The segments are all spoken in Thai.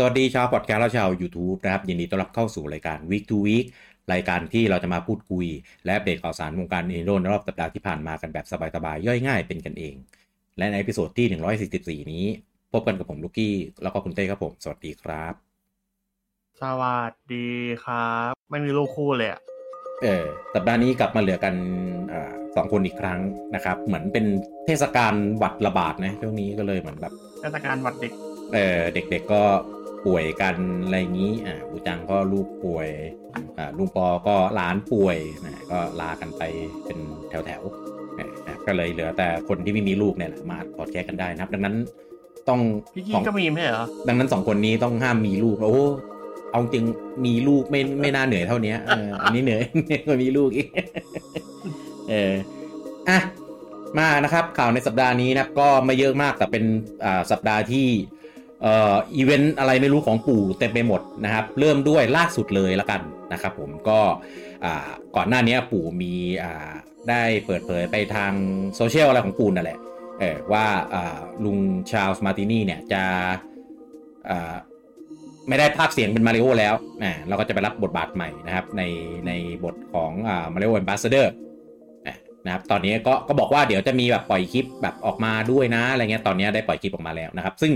สวัสดีชาวพอดแคสต์และชาว YouTube นะครับ ยินดีต้อนรับเข้าสู่รายการ Week to Week รายการที่เราจะมาพูดคุย และอัปเดตข่าวสารวงการ Nintendo ในรอบสัปดาห์ที่ผ่านมากันแบบสบายๆย่อยง่ายเป็นกันเอง และในเอพิโซดที่ 144 นี้ พบกันกับผมลูกี้ แล้วก็คุณเต้ครับผม สวัสดีครับ สวัสดีครับ ไม่มีลูกคู่เลยอะเออสัปดาห์นี้กลับมาเหลือกันอาสองคนอีกครั้งนะครับ เหมือนเป็นเทศกาลหวัดระบาดนะช่วงนี้ก็เลยเหมือนแบบเทศกาลวันเด็กเออเด็กๆก็ ป่วยกันอะไรอย่างนี้อ่าอูจังก็ลูกป่วยอ่าลุงปอก็หลานป่วยนะก็ลากันไปเป็นแถวๆเออนะครับก็เลยเหลือแต่คนที่ไม่มีลูกเนี่ยแหละมาพอดแคสต์กันได้นะครับ ดังนั้นต้องพี่สกี้องก็มีไม่ใช่เหรอดังนั้นสองคนนี้ต้องห้ามมีลูกโอ้เอาจริงมีลูกไม่ไม่น่าเหนื่อยเท่านี้เอออันนี้เหนื่อยกว่ามีลูกอีกเอออะมานะครับข่าวในสัปดาห์นี้นะครับ ก็ไม่เยอะมากแต่เป็นอ่าสัปดาห์ที่เอีเวนต์อะไรไม่รู้ของปู่เต็มไปหมดนะครับ เริ่มด้วยล่าสุดเลยละกันนะครับผมก็ก่อนหน้านี้ปู่มีได้เปิดเผยไปทางโซเชียลอะไรของปู่นั่นแหละว่าลุงชาลส์มาร์ตินีเนี่ยจะไม่ได้พากย์เสียงเป็นมาริโอแล้วนะเราก็จะไปรับบทบาทใหม่นะครับ ในในบทของมาริโอ ambassador นะครับตอนนี้ก็ก็บอกว่าเดี๋ยวจะมีแบบปล่อยคลิปแบบออกมาด้วยนะอะไรเงี้ยตอนนี้ได้ปล่อยคลิปออกมาแล้วนะครับ ซึ่ง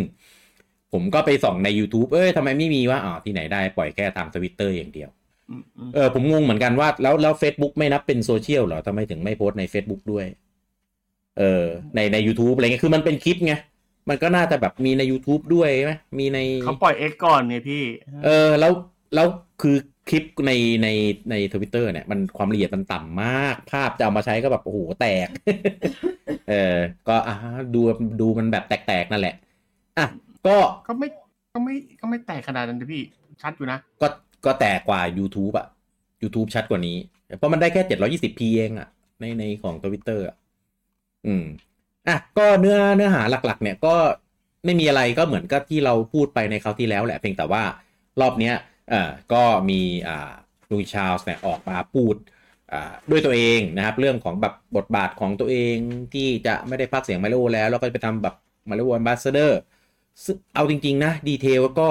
ผมก็ไปส่องใน YouTube เอ้ยทำไมไม่มีว่าอ๋อที่ไหนได้ปล่อยแค่ทางทวิตเตอร์อย่างเดียวอืมอืมเออผมงงเหมือนกันว่าแล้วแล้ว Facebook ไม่นับเป็นโซเชียลเหรอทำไมถึงไม่โพสต์ใน Facebook ด้วย เออในใน YouTube อะไรเงี้ยคือมันเป็นคลิปไงมันก็น่าจะแบบมีใน YouTube ด้วยไหมมีในเขาปล่อยเอ็กก่อนไงพี่ เออ แล้วแล้วคือคลิปในในในทวิตเตอร์เนี่ย มันความละเอียดมันต่ำมาก ภาพจะเอามาใช้ก็แบบ โอ้โห แตก เออ ก็อ่าดูดูมันแบบแตก ๆ นั่นแหละ อะ ก็ก็ไม่ก็ไม่ก็ไม่แตกขนาดนั้นนะพี่ชัดอยู่นะ ก็ก็แตกกว่า YouTube อะ YouTube ชัดกว่านี้ เพราะมันได้แค่ 720p เองอะในในของทวิตเตอร์อะอืมอะก็เนื้อเนื้อหาหลัก ๆ เนี่ยก็ไม่มีอะไรก็เหมือนกับที่เราพูดไปในคราวที่แล้วแหละเพียงแต่ว่ารอบเนี้ยเอ่อก็มีอ่าลุงชาลส์เนี่ยออกมาพูดอ่าด้วยตัวเองนะครับ เรื่องของแบบบทบาทของตัวเองที่จะไม่ได้พากย์เสียงมาริโอแล้ว แล้วก็ไปทำแบบมาริโอ a อ b บ s สเดอร์ ซึ่งเอาจริง ๆ นะ detail ก็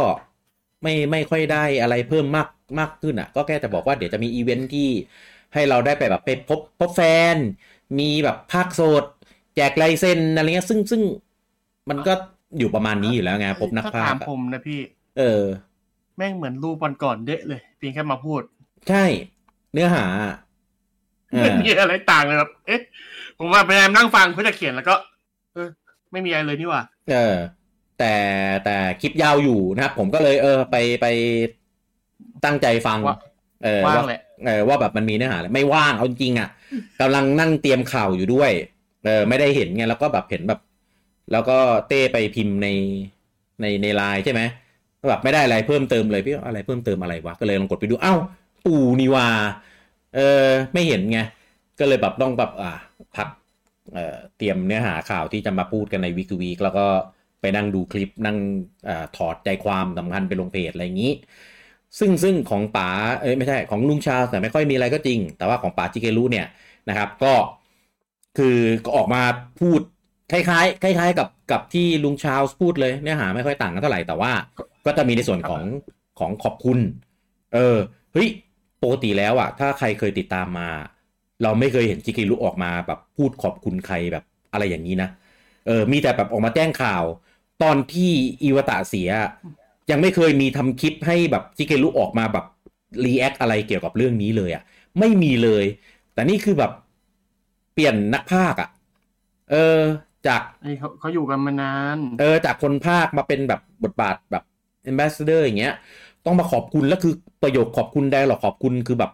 ไม่ไม่ค่อยได้อะไรเพิ่มมากมากขึ้นอะ ก็แค่จะบอกว่าเดี๋ยวจะมีอีเวนท์ที่ให้เราได้ไปแบบไปพบพบแฟน มีแบบภาคโสด แจกลายเซ็นอะไรเงี้ยซึ่งซึ่งมันก็อยู่ประมาณนี้อยู่แล้วไงพบนักถ้าภาถาคมอะผมนะพี่ เออ แม่งเหมือนรูปวันก่อนเดะเลยเพียงแค่มาพูด ใช่ เนื้อหาเอไม่อมีอะไรต่างเลยครับ เอ๊ะ ผมว่าพยายามนั่งฟังเพื่อจะเขียนแล้วก็ เออ ไม่มีอะไรเลยนี่หว่า เออ แต่แต่คลิปยาวอยู่นะครับ ผมก็เลยเออไปไปตั้งใจฟังว่าเออว่างว่าแหละเออว่าแบบมันมีเนื้อหาอะไรไม่ว่างเอาจริงๆอะกำลังนั่งเตรียมข่าวอยู่ด้วยเออไม่ได้เห็นไงแล้วก็แบบเห็นแบบ แล้วก็เต้ไปพิมพ์ในในในไลน์ใช่ไหมแบบไม่ได้อะไรเพิ่มเติมเลยพี่อะไรเพิ่มเติมอะไรวะก็เลยลองกดไปดูเอ้าปู่นี่ว่าเออไม่เห็นไงก็เลยแบบต้องแบบอ่าพักเอ่อเตรียมเนื้อหาข่าวที่จะมาพูดกันในวีค o วีคแล้วก็ ไปนั่งดูคลิปนั่งอถอดใจความสำคัญไปลงเพจอะไรอย่างนี้ ซึ่งซึ่งของป๋าเอ้ยไม่ใช่ของลุงชาแต่ไม่ค่อยมีอะไรก็จริง แต่ว่าของป๋าจิเกรุเนี่ยนะครับ ก็คือก็ออกมาพูดคล้ายๆคล้าย ๆ กับกับที่ลุงชาพูดเลยเนื้อหาไม่ค่อยต่างกันเท่าไหร่แต่ว่าก็จะมีในส่วนของของขอบคุณ เออเฮ้ยปกติแล้วอะถ้าใครเคยติดตามมา เราไม่เคยเห็นจิกิรุออกมาแบบพูดขอบคุณใครแบบอะไรอย่างนี้นะเออมีแต่แบบออกมาแจ้งข่าว ตอนที่อีวตะเสีย ยังไม่เคยมีทำคลิปให้แบบจิเกรุออกมาแบบรีแอคอะไรเกี่ยวกับเรื่องนี้เลยอะ่ะ ไม่มีเลย แต่นี่คือแบบเปลี่ยนนักพากย์อะ เออ จากไอ้เขาเขาอยู่กันมานาน เออ จากคนภาคมาเป็นแบบบทบาทแบบ ambassador อย่างเงี้ย ต้องมาขอบคุณแล้วคือประโยคขอบคุณได้หรอกขอบคุณคือแบบ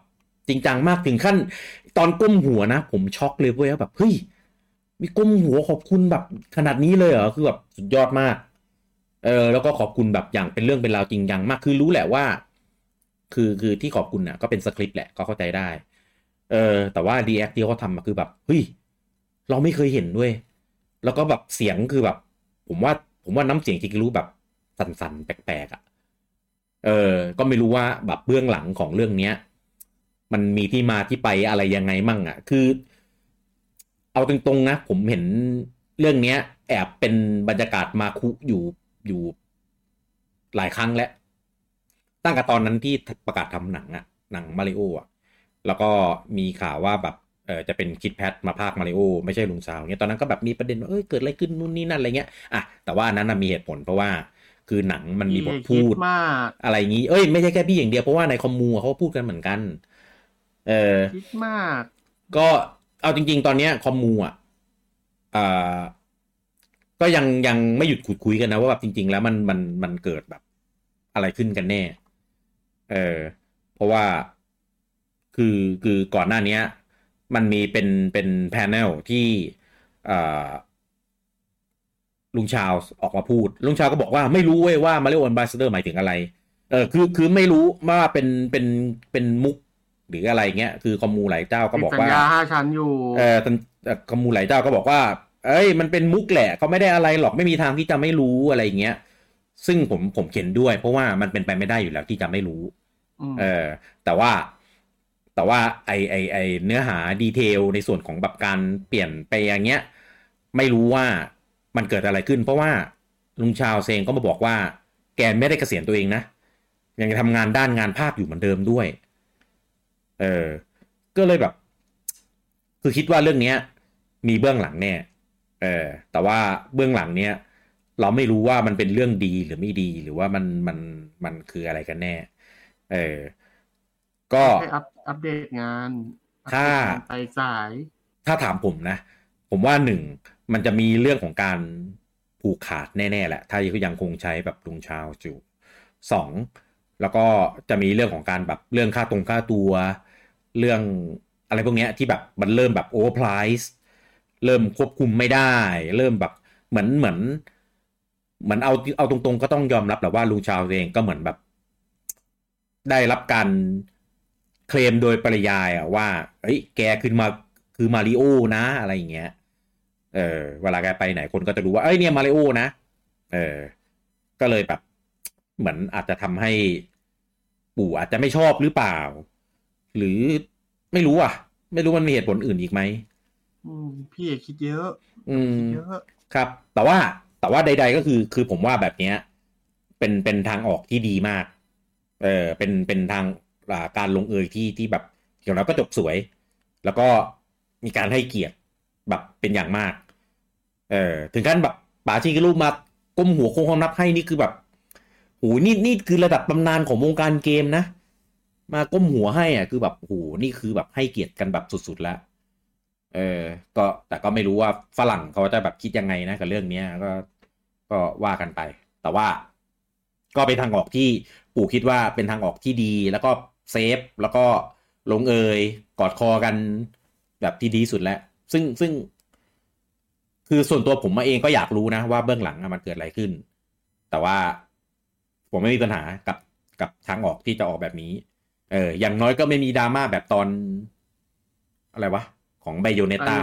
จริงจังมากถึงขั้น ตอนก้มหัวนะ ผมช็อกเลยเว้ยว่าแบบเฮ้ย มีก้มหัวขอบคุณแบบขนาดนี้เลยเหรอคือแบบสุดยอดมาก เออแล้วก็ขอบคุณแบบอย่างเป็นเรื่องเป็นราวจริงจังมากคือรู้แหละว่า คือคือที่ขอบคุณน่ะ ก็เป็นสคริปต์แหละก็เข้าใจได้ เออ แต่ว่าดีแอคที่เขาทำมาคือแบบเฮ้ยเราไม่เคยเห็นด้วย แล้วก็แบบเสียงคือแบบ ผมว่าผมว่าน้ำเสียงจิกิรุแบบสั่นๆแปลกๆอะ่ะเออ ก็ไม่รู้ว่าแบบเบื้องหลังของเรื่องเนี้ย มันมีที่มาที่ไปอะไรยังไงมั่งอะ่ะ คือ เอาตรงๆนะ ผมเห็นเรื่องเนี้ย แอบเป็นบรรยากาศมาคุอยู่อยู่หลายครั้งแล้ว ตั้งแต่ตอนนั้นที่ประกาศทำหนังอะหนังมาริโออะแล้วก็มีข่าวว่าแบบเออจะเป็นคิดแพทมาภาคมาริโอไม่ใช่ลุงซาวเนี่ยตอนนั้นก็แบบมีประเด็นว่าเอ้ยเกิดอะไรขึ้นนู่นนี่นั่นอะไรเงี้ยอะแต่ว่าอันนั้นนะมีเหตุผลเพราะว่าคือหนังมันมีบทพูดมากอะไรงี้ เอ้ยไม่ใช่แค่พี่อย่างเดียวเพราะว่าในคอมมูเขาพูดกันเหมือนกัน เออคิดมาก ก็ เอาจริง ๆ ตอนเนี้ยคอมมูอะก็ยังยังไม่หยุดขุดคุยกันนะว่าแบบจริง ๆ แล้วมันมันมันเกิดแบบ อะไรขึ้นกันแน่ เออ เพราะว่าคือคือก่อนหน้านี้มันมีเป็นเป็นแพนเนลที่ลุงชาลส์ออกมาพูด ลุงชาลส์ก็บอกว่าไม่รู้เว้ยว่ามาเริโอ a อนบาสเดอร์หมายถึงอะไร เออคือคือไม่รู้ว่าเป็นเป็นเป็นมุก หรืออะไรเงี้ยคือคอมมูหลายเจ้าก็บอกว่าสัญญาห้าชั้นอยู่เออแต่แต่คอมมูหลายเจ้าก็บอกว่า เอ้ย มันเป็นมุกแหละเขาไม่ได้อะไรหรอกไม่มีทางที่จะไม่รู้อะไรเงี้ยซึ่งผมผมเห็นด้วย เพราะว่ามันเป็นไปไม่ได้อยู่แล้วที่จะไม่รู้มเออแต่ว่าแต่ว่าไอไอไอเนื้อหา detail ในส่วนของแบบการเปลี่ยนไปอย่างเงี้ย ไม่รู้ว่ามันเกิดอะไรขึ้น เพราะว่าลุงชาวเซงก็มาบอกว่า แกไม่ได้เกษียณตัวเองนะยังทำงานด้านงานภาพอยู่เหมือนเดิมด้วย เออ ก็เลยแบบ คือคิดว่าเรื่องเนี้ย มีเบื้องหลังแน่เออ แต่ว่าเบื้องหลังเนี้ยเราไม่รู้ว่ามันเป็นเรื่องดีหรือไม่ดีหรือว่ามันมันมันคืออะไรกันแน่ เออ ก็ให้อัปอัปเดตงานถ้าอัปเดตงนไปสาย ถ้าถามผมนะ ผมว่าหนึ่งมันจะมีเรื่องของการผูกขาดแน่ๆแหละ ถ้ายังคงใช้แบบลุงชาวอยู่สองแล้วก็จะมีเรื่องของการแบบเรื่องค่าตรงค่าตัว เรื่องอะไรพวกนี้ที่แบบมันเริ่มแบบโอเวอร์ไพรส์เริ่มควบคุมไม่ได้ เริ่มแบบเหมือนเหมือนเหมือนเอาเอาตรงๆ ก็ต้องยอมรับแหละว่าลุงชาวเองก็เหมือนแบบ ได้รับการเคลมโดยปริยายอะว่าเอ้ยแกขึ้นมาคือมาริโอนะอะไรอย่างเงี้ย เออเวลาแกไปไหนคนก็จะรู้ว่า เอ้ยเนี่ยมาริโอนะ เออ ก็เลยแบบ เหมือนอาจจะทำให้ปู่อาจจะไม่ชอบหรือเปล่า หรือไม่รู้อะ ไม่รู้มันมีเหตุผลอื่นอีกไหมอืมพี่เอกคิดเยอะ อืมเยอะครับ แต่ว่าแต่ว่าใด ๆ ก็คือคือผมว่าแบบเนี้ย เป็นเป็นทางออกที่ดีมาก เออเป็นเป็นทางอ่าการลงเอยที่ที่แบบเกี่ยวแล้วก็จบสวย แล้วก็มีการให้เกียรติแบบเป็นอย่างมาก เออถึงขั้นแบบป๋าชิกิรุมาก้มหัวโค้งความนับให้นี่คือแบบโหนี่นี่คือระดับตำนานของวงการเกมนะ มาก้มหัวให้อะคือแบบโหนี่คือแบบให้เกียรติกันแบบสุดๆแล้วเออ ก็แต่ก็ไม่รู้ว่าฝรั่งเขาจะแบบคิดยังไงนะกับเรื่องเนี้ยก็ก็ว่ากันไป แต่ว่า ก็เป็นทางออกที่ปู่คิดว่าเป็นทางออกที่ดี แล้วก็เซฟแล้วก็ลงเอยกอดคอกันแบบที่ดีสุดแล้ว ซึ่งซึ่ง คือส่วนตัวผมมาเองก็อยากรู้นะว่าเบื้องหลังมันเกิดอะไรขึ้น แต่ว่าผมไม่มีปัญหากับกับทางออกที่จะออกแบบนี้ เออ อย่างน้อยก็ไม่มีดราม่าแบบตอน อะไรวะ ของไบโอเนตา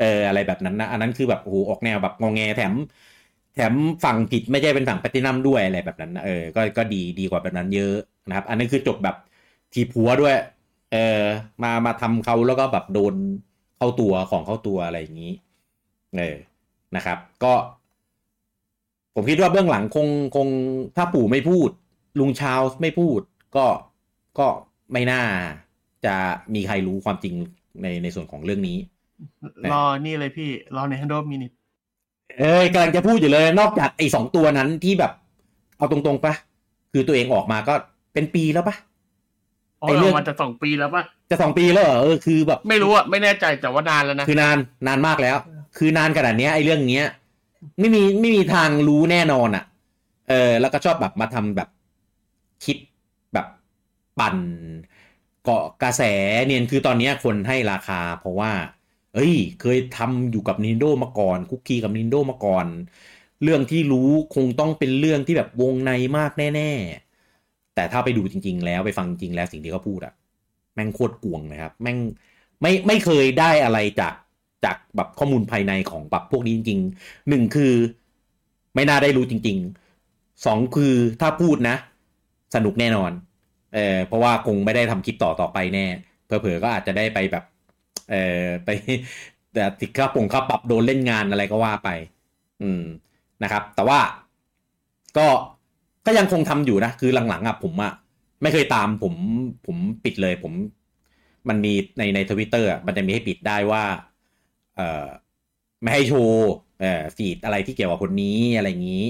เออ อะไรแบบนั้นนะ อันนั้นคือแบบโอ้โหออกแนวแบบงองแงแถม แถมฝั่งผิดไม่ใช่เป็นฝั่งแพตตินัมด้วยอะไรแบบนั้นนะเออ ก็ก็ดีดีกว่าแบบนั้นเยอะนะครับ อันนั้นคือจบแบบทีผัวด้วย เออ มามาทำเขาแล้วก็แบบโดนเข้าตัวของเข้าตัวอะไรอย่างนี้ เออ นะครับ ก็ ผมคิดว่าเบื้องหลังคงคงถ้าปู่ไม่พูด ลุงชาวไม่พูด ก็ ก็ไม่น่าจะมีใครรู้ความจริงในในส่วนของเรื่องนี้ รอนี่เลยพี่ รอในฮันโดมินิทเอ้ยกำลังจะพูดอยู่เลย นอกจากไอ้สองตัวนั้นที่แบบ เอาตรงๆปะคือตัวเองออกมาก็เป็นปีแล้วปะอ๋อไอ้เรื่องมันจะสองปีแล้วป่ะจะสองปีแล้วเหรอเออคือแบบ ไม่รู้อะไม่แน่ใจแต่ว่านานแล้วนะคือนานนานมากแล้ว คือนานขนาดเนี้ยไอ้เรื่องเนี้ย ไม่มีไม่มีทางรู้แน่นอนอะ่ะเออ แล้วก็ชอบแบบมาทำแบบ คิดแบบ ปั่นเกาะกระแสเนียนคือตอนนี้คนให้ราคาเพราะว่า เอ้ย เคยทำอยู่กับ Nintendo มาก่อนคุกคีกับ Nintendo มาก่อน เรื่องที่รู้คงต้องเป็นเรื่องที่แบบวงในมากแน่ ๆ แต่ถ้าไปดูจริง ๆ แล้วไปฟังจริงแล้วสิ่งที่เขาพูดอะแม่งโคตรกวงนะครับ แม่งไม่ไม่เคยได้อะไรจากจากแบบข้อมูลภายในของแบบพวกนี้จริงๆหนึ่งคือไม่น่าได้รู้จริงๆสองคือถ้าพูดนะ สนุกแน่นอน เออเพราะว่าคงไม่ได้ทำคลิปต่อต่อไปแน่เผลอๆก็อาจจะได้ไปแบบเออไปแต่ติดค่าปงค่าปรับโดนเล่นงานอะไรก็ว่าไป อืมนะครับ แต่ว่าก็ก็ยังคงทำอยู่นะ คือหลังๆอะผมอะไม่เคยตามผมผมปิดเลย ผม มันมีในในทวิตเตอร์มันจะมีให้ปิดได้ว่า เอ่อไม่ให้โชว์เอ่อฟีดอะไรที่เกี่ยวกับคนนี้อะไรอย่างนี้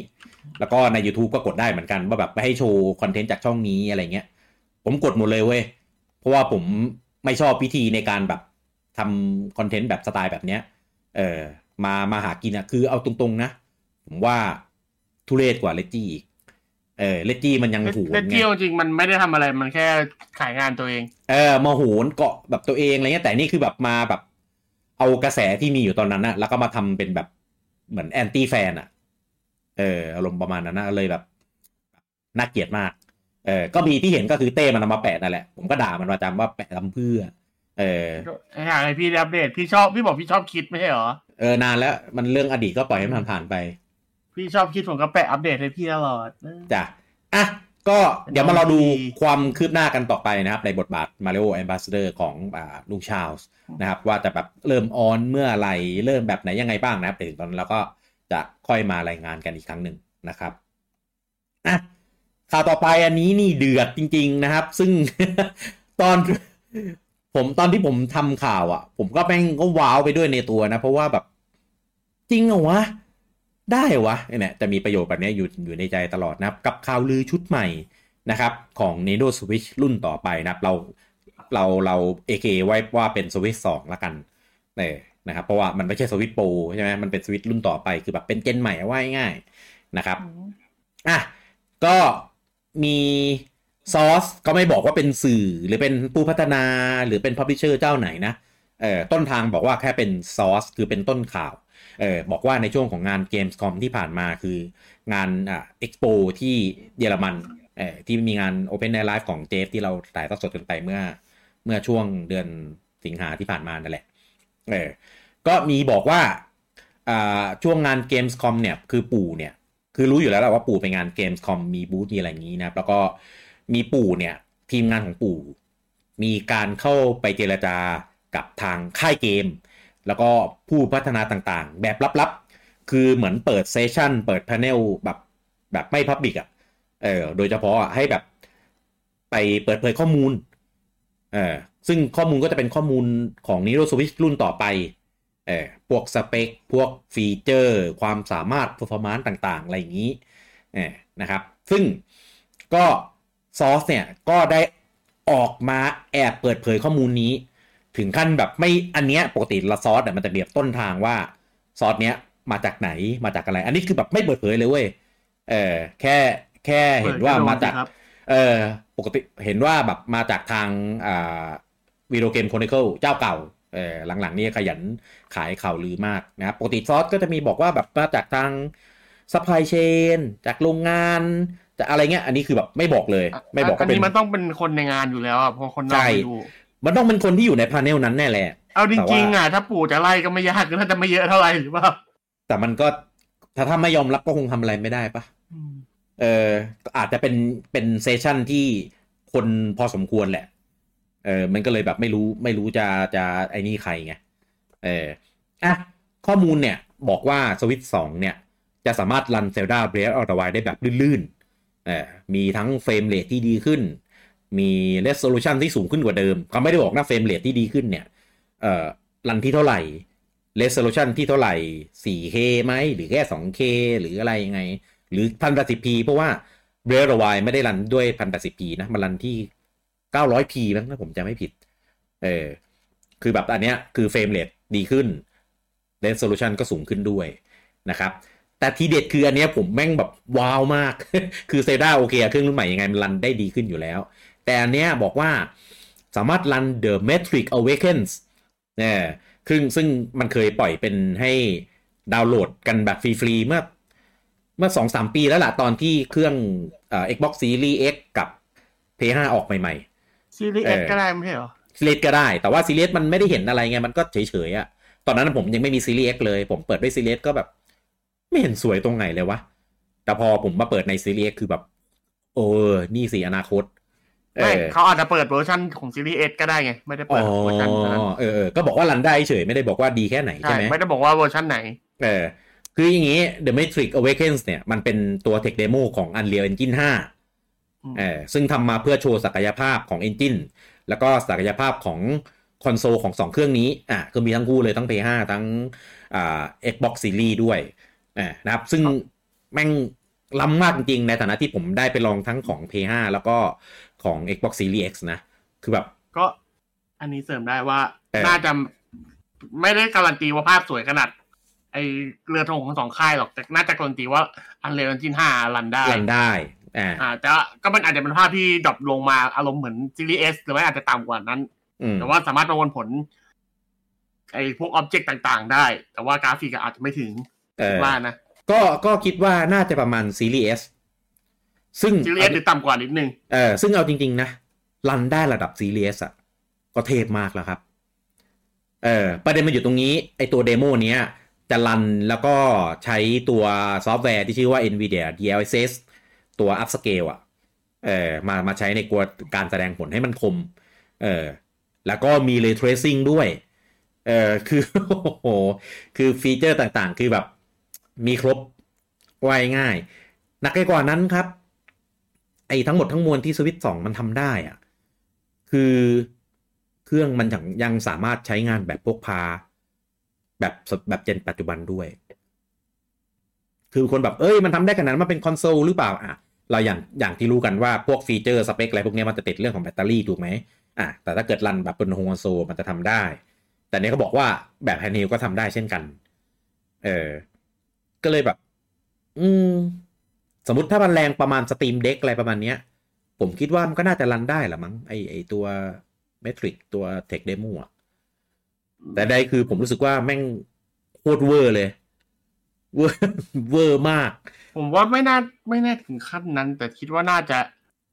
แล้วก็ใน YouTube ก็กดได้เหมือนกัน ว่าแบบไม่ให้โชว์คอนเทนต์จากช่องนี้อะไรเงี้ย ผมกดหมดเลยเว้ย เพราะว่าผมไม่ชอบวิธีในการแบบทำคอนเทนต์แบบสไตล์แบบเนี้ย เออมามาหากินอะคือเอาตรงๆนะ ผมว่าทุเรศกว่าเลจี้อีกเออเลจี้มันยังหูเล่นไงเที่ยวจริงมันไม่ได้ทำอะไรมันแค่ขายงานตัวเอง เออมาโหนเกาะแบบตัวเองอะไรเงี้ยแต่นี่คือแบบมาแบบ เอากระแสที่มีอยู่ตอนนั้นนะแล้วก็มาทำเป็นแบบเหมือนแอนตี้แฟนอะเอออารมณ์ประมาณนั้นนะเลยแบบน่าเกลียดมาก เออก็มีที่เห็นก็คือเต้มันเอามาแปะนั่นแหละ ผมก็ด่ามันประจำว่าแปะทำเพื่อ เอออยากให้พี่อัปเดตพี่ชอบพี่บอกพี่ชอบคิดไม่ใช่เหรอ เออนานแล้วมันเรื่องอดีตก็ปล่อยให้มันผ่านไป พี่ชอบคิดผมก็แปะอัปเดตให้พี่ตลอดจ้ะอะก็เดี๋ยวมารอดูดีความคืบหน้ากันต่อไปนะครับ ในบทบาท Mario Ambassador ของอ่าลุงชาลส์นะครับ ว่าจะแบบเริ่มออนเมื่อไหรเริ่มแบบไหนยังไงบ้างนะครับเดี๋ยวตอนนั้นเราก็จะค่อยมารายงานกันอีกครั้งหนึ่งนะครับอะ ข่าวต่อไปอันนี้นี่เดือดจริง ๆนะครับ ซึ่งตอนผมตอนที่ผมทำข่าวอะ ผมก็แม่งก็ว้าวไปด้วยในตัวนะ เพราะว่าแบบจริงเหรอวะ ได้เหรอวะเนี่ยจะมีประโยชน์แบบเนี้ยอยู่อยู่ในใจตลอดนะครับ กับข่าวลือชุดใหม่นะครับ ของ Nintendo Switch รุ่นต่อไปนะครับ เราเราเราเอเคไว้ว่าเป็น Switch 2ละกันเออนะครับ เพราะว่ามันไม่ใช่ Switch Pro ใช่ไหมมันเป็น Switch รุ่นต่อไปคือแบบเป็นเจนใหม่เอาไว้ง่ายๆนะครับอะก็ มีซอสก็ไม่บอกว่าเป็นสื่อหรือเป็นผู้พัฒนาหรือเป็นพับลิเชอร์เจ้าไหนนะเอ่อต้นทางบอกว่าแค่เป็นซอสคือเป็นต้นข่าวเอ่อบอกว่าในช่วงของงาน Gamescom ที่ผ่านมาคืองานอ่าเอ็กโปที่เยอรมันเอ่อที่มีงาน Open Air Live ของเจฟที่เราถ่ายทอดสดกันไปเมื่อ เมื่อช่วงเดือนสิงหาที่ผ่านมานั่นแหละเออก็มีบอกว่าอ่าช่วงงาน Gamescom เนี่ยคือปู่เนี่ย คือรู้อยู่แล้วแหละว่าปู่ไปงาน Gamescom มีบูธมีอะไรอย่างนี้นะแล้วก็มีปู่เนี่ยทีมงานของปู่ มีการเข้าไปเจรจากับทางค่ายเกม แล้วก็ผู้พัฒนาต่างๆ แบบลับๆ คือเหมือนเปิด session เปิด panel แบบแบบไม่ public อะเออโดยเฉพาะอะให้แบบไปเปิดเผยข้อมูลเออซึ่งข้อมูลก็จะเป็นข้อมูลของ Nintendo Switch รุ่นต่อไป เออพวกสเปค พวก feature ความสามารถ performance ต่างๆ อะไรอย่างนี้เออนะครับ ซึ่งก็ซอสเนี่ย ก็ได้ออกมาแอบเปิดเผยข้อมูลนี้ ถึงขั้นแบบไม่อันเนี้ยปกติละซอสเนี่ยมันจะเปรียบต้นทางว่า source เนี้ยมาจากไหนมาจากอะไร อันนี้คือแบบไม่เปิดเผยเลยเว้ยเออแค่แค่เห็นว่ามาจากครับเออปกติเห็นว่าแบบมาจากทางอ่า Video Games Chronicle เจ้าเก่า เออหลังๆนี่ขยันขายข่าวลือมากนะครับปกติซอสก็จะมีบอกว่าแบบมาจากทางsupply chain จากโรงงานจากอะไรเงี้ย อันนี้คือแบบไม่บอกเลย ไม่บอกเป็นนี้ก็มันต้องเป็นคนในงานอยู่แล้วอะเพราะคนนอกใช่ไม่ดูมันต้องเป็นคนที่อยู่ใน panel นั้นแน่แหละ แต่ว่าเอาจริงๆอะถ้าปู่จะไล่ก็ไม่ยากน่าจะไม่เยอะเท่าไหร่หรือเปล่า แต่มันก็ถ้าถ้าไม่ยอมรับก็คงทำอะไรไม่ได้ปะอืมเอออาจจะเป็นเป็น session ที่คนพอสมควรแหละ เออมันก็เลยแบบไม่รู้ไม่รู้จะจะไอ้นี่ใครไงเอออะข้อมูลเนี่ยบอกว่าสวิตสองเนี่ย จะสามารถรัน Zelda Breath of the Wild ได้แบบลื่นๆเออมีทั้ง frame rate ที่ดีขึ้น มี resolution ที่สูงขึ้นกว่าเดิมเขาไม่ได้บอกนะ frame rate ที่ดีขึ้นเนี่ยเอ่อ run ที่เท่าไหร่ resolution ที่เท่าไหร่ 4K ไหมหรือแค่ 2K หรืออะไรยังไง หรือ 1080p เพราะว่า Breath of the Wild ไม่ได้ run ด้วย 1080p นะมัน run ที่ 900p มั้งถ้าผมจำไม่ผิด เออ คือแบบอันเนี้ยคือเฟรมเรทดีขึ้น resolution ก็สูงขึ้นด้วยนะครับ แต่ทีเด็ดคืออันเนี้ยผมแม่งแบบว้าวมาก คือเซด้าโอเคเครื่องรุ่นใหม่ยังไงมันรันได้ดีขึ้นอยู่แล้ว แต่อันเนี้ยบอกว่าสามารถรัน The Matrix Awakens เนี่ยซึ่งซึ่งมันเคยปล่อยเป็นให้ดาวน์โหลดกันแบบฟรีๆเมื่อเมื่อสองสามปีแล้วล่ะ ตอนที่เครื่องเอ่อ Xbox Series X กับ PS5 ออกใหม่ ซีรีส์เอเอ็อก็ได้ไม่ใช่เหรอๆ Series ก็ได้ แต่ว่า Series มันไม่ได้เห็นอะไรไงมันก็เฉยๆอะตอนนั้นผมยังไม่มี Series X เลย ผมเปิดด้วย Series ก็แบบ ไม่เห็นสวยตรงไหนเลยวะแต่พอผมมาเปิดใน Series X คือแบบ โอ้นี่สิอนาคตเอไม่อเขาอาจจะเปิดเวอร์ชันของซีรีส์เอ็ก็ได้ไง ไม่ได้อ๋เปิอดเวอร์ชันนั้นเออเออก็บอกว่ารันได้เฉยไม่ได้บอกว่าดีแค่ไหนใช่ใช่ไหมไม่ได้บอกว่าเวอร์ชันไหน เออ คืออย่างนี้ The Matrix Awakens เนี่ยมันเป็นตัว Tech Demo ของ Unreal Engine 5เออ ซึ่งทำมาเพื่อโชว์ศักยภาพของ Engine แล้วก็ศักยภาพของคอนโซลของ 2 เครื่องนี้อะคือมีทั้งคู่เลยทั้ง PS5 ทั้งอ่า Xbox Series ด้วยอ่านะครับ ซึ่งแม่งล้ำมากจริงๆในฐานะที่ผมได้ไปลองทั้งของ PS5 แล้วก็ของ Xbox Series X นะ คือแบบ ก็อันนี้เสริมได้ว่าเออน่าจะไม่ได้การันตีว่าภาพสวยขนาด ไอ้เรือธงของสองค่ายหรอก แต่น่าจะการันตีว่าอันเร l นจินห้ารันได้ รันได้ อ่าอ่าแต่ก็มันอาจจะเป็นภาพที่ drop ลงมาอารมณ์เหมือน Series S หรือว่าอาจจะต่ำกว่านั้นอืมแต่ว่าสามารถประมวลผล ไอ้พวก object ต่างๆ ได้ แต่ว่ากราฟิกอาจจะไม่ถึงเออว่านะก็ก็คิดว่าน่าจะประมาณซีรีส์ S ซึ่งซีรีส์เอสหรือต่ำกว่านิดนึงเออซึ่งเอาจริง ๆ นะรันได้ระดับซีรีส์อะ ก็เทพมากแล้วครับ เออประเด็นมันอยู่ตรงนี้ ไอตัว demo เนี้ยจะรันแล้วก็ใช้ตัวซอฟต์แวร์ที่ชื่อว่า NVIDIA DLSS ตัว upscale อะเออมามาใช้ในกวการแสดงผลให้มันคม เออแล้วก็มี ray tracing ด้วย เออคือโอ้โหคือฟีเจอร์ต่างๆ คือแบบ มีครบว่าง่าย หนักไปกว่านั้นครับ ไอ้ทั้งหมดทั้งมวลที่สวิตสองมันทำได้อะ คือเครื่องมันยังยังสามารถใช้งานแบบพกพา แบบแบบ gen ปัจจุบันด้วย คือคนแบบเอ้ยมันทำได้ขนาดนั้นมันเป็นคอนโซลหรือเปล่าอะ เราอย่างอย่างที่รู้กันว่าพวกฟีเจอร์สเปคอะไรพวกนี้มันจะติดเรื่องของแบตเตอรี่ถูกไหมอะแต่ถ้าเกิดรันแบบบน home console มันจะทำได้ แต่เนี้ยเขาบอกว่าแบบ handheld ก็ทำได้เช่นกัน เออ ก็เลยแบบ อืม สมมติถ้ามันแรงประมาณ Steam Deck อะไรประมาณเนี้ย ผมคิดว่ามันก็น่าจะรันได้แหละมั้งไอไอตัว Matrix ตัว tech demo อะแต่ได้คือผมรู้สึกว่าแม่งโคตรเวอร์เลย เวอร์เวอร์มาก ผมว่าไม่น่าไม่น่าถึงขั้นนั้น แต่คิดว่าน่าจะ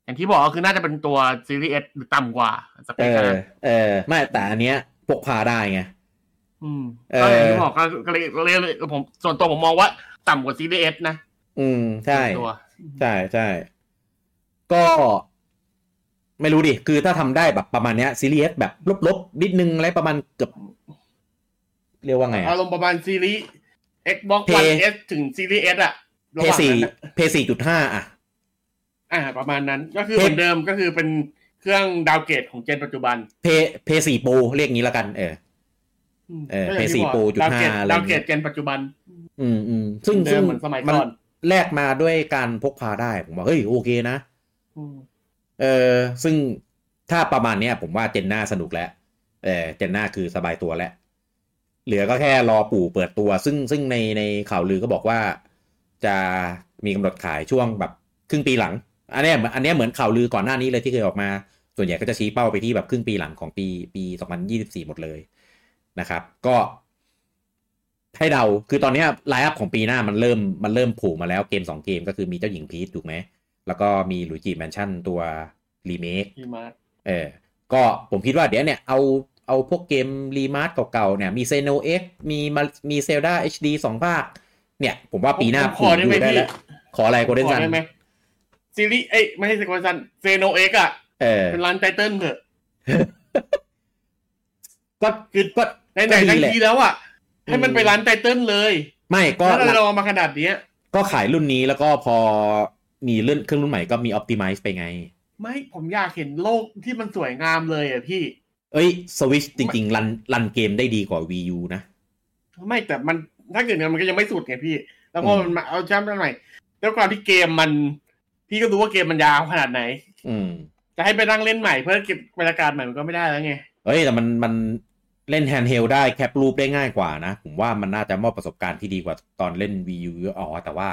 อย่างที่บอกก็คือน่าจะเป็นตัว Series S หรือต่ำกว่าสเปเอคอนะเออไม่แต่อันเนี้ยพกพาได้ไงอืมเออก็อย่างที่บอกก็ก็เลยเลยเลยผมส่วนตัวผมมองว่า ต่ำกว่าซีรีส์เอสนะ อืมใช่ส่วนตัวใช่ใช่ก็ไม่รู้ดิ คือถ้าทำได้แบบประมาณเนี้ยซีรีส์แบบลบๆ นิดนึงอะไรประมาณเกือบ เรียกว่าไงอาอะรมณ์ประมาณซีรีส์ Xbox Play One S ถึงซีรีส์ S อะระ เพหว่างสี่นั้นอะเพสี่จุดห้าอะ อ่า ประมาณนั้นก็คือ Play เหมือนเดิมก็คือเป็นเครื่องดาวเกรดของเจนปัจจุบัน เพเพสี่โปรเรียกงี้ละกัน เออเออก็ย่างที่ Play 4บอก Pro ดาวเกรดจุดห้าอะไรดาวเกรดเงี้ยเจนปัจจุบัน อืมอืมซึ่งเดิซึ่มงเหมือนสมัยก่อนแลกมาด้วยการพกพาได้ ผมว่าเฮ้ยโอเคนะอืมเออซึ่งถ้าประมาณเนี้ย ผมว่าเจนหน้าสนุกแล้วเออเจนหน้าคือสบายตัวแล้วเหลือก็แค่รอปู่เปิดตัว ซึ่งซึ่งในในข่าวลือก็บอกว่า จะมีกำหนดขายช่วงแบบครึ่งปีหลัง อันเนี้ยอันเนี้ยเหมือนข่าวลือก่อนหน้านี้เลยที่เคยออกมา ส่วนใหญ่ก็จะชี้เป้าไปที่แบบครึ่งปีหลังของปีปี 2024 หมดเลยนะครับ ก็ให้เดาคือตอนเนี้ย lineup ของปีหน้ามันเริ่มมันเริ่มผูกมาแล้วเกม 2 เกมก็คือมีเจ้าหญิงพีทถูกไหม แล้วก็มี Luigi's Mansion ตัว remake remaster เออ ก็ผมคิดว่าเดี๋ยวเนี่ยเอาเอาพวกเกม remaster เก่าๆเนี่ยมี Xeno Xมีมามีเซลดาเอชดีสองภาค เนี่ย ผมว่าปีหน้าผมขอได้ไหมดูได้พี่แล้วขออะไรโกลเด้นขอซันได้ไหมซีรีส์เอ้ยไม่ใช่สกอร์ซันเซโนเอ็กอะเออเป็นร้านไตเติ้ลเถอะก็คือก็ไหนๆทั้งแหละทีแล้วอะให้มันไปร้านไตเติ้ลเลย ไม่ก็ถ้าเราเอามาขนาดเนี้ย ก็ขายรุ่นนี้แล้วก็พอมีเลื่อนเครื่องรุ่นใหม่ก็มีอ p ติ i z e ไปไง ไม่ผมอยากเห็นโลกที่มันสวยงามเลยอะพี่ เอ้ยสวิชจริง ๆ รันรันเกมได้ดีกว่า Wii U นะ ไม่แต่มัน ถ้าเกิดงั้นมันก็ยังไม่สุดไงพี่ แล้วพอมันมาเอาแชมป์ใหม่แล้วความที่เกมมัน พี่ก็รู้ว่าเกมมันยาวขนาดไหน อืมจะให้ไปนั่งเล่นใหม่เพื่อเก็บบรรยากาศใหม่มันก็ไม่ได้แล้วไงเอ้ยแต่มันมันเล่น handheld ได้ cap รูปได้ง่ายกว่านะ ผมว่ามันน่าจะมอบประสบการณ์ที่ดีกว่าตอนเล่น Wii U เยอะอ๋อแต่ว่า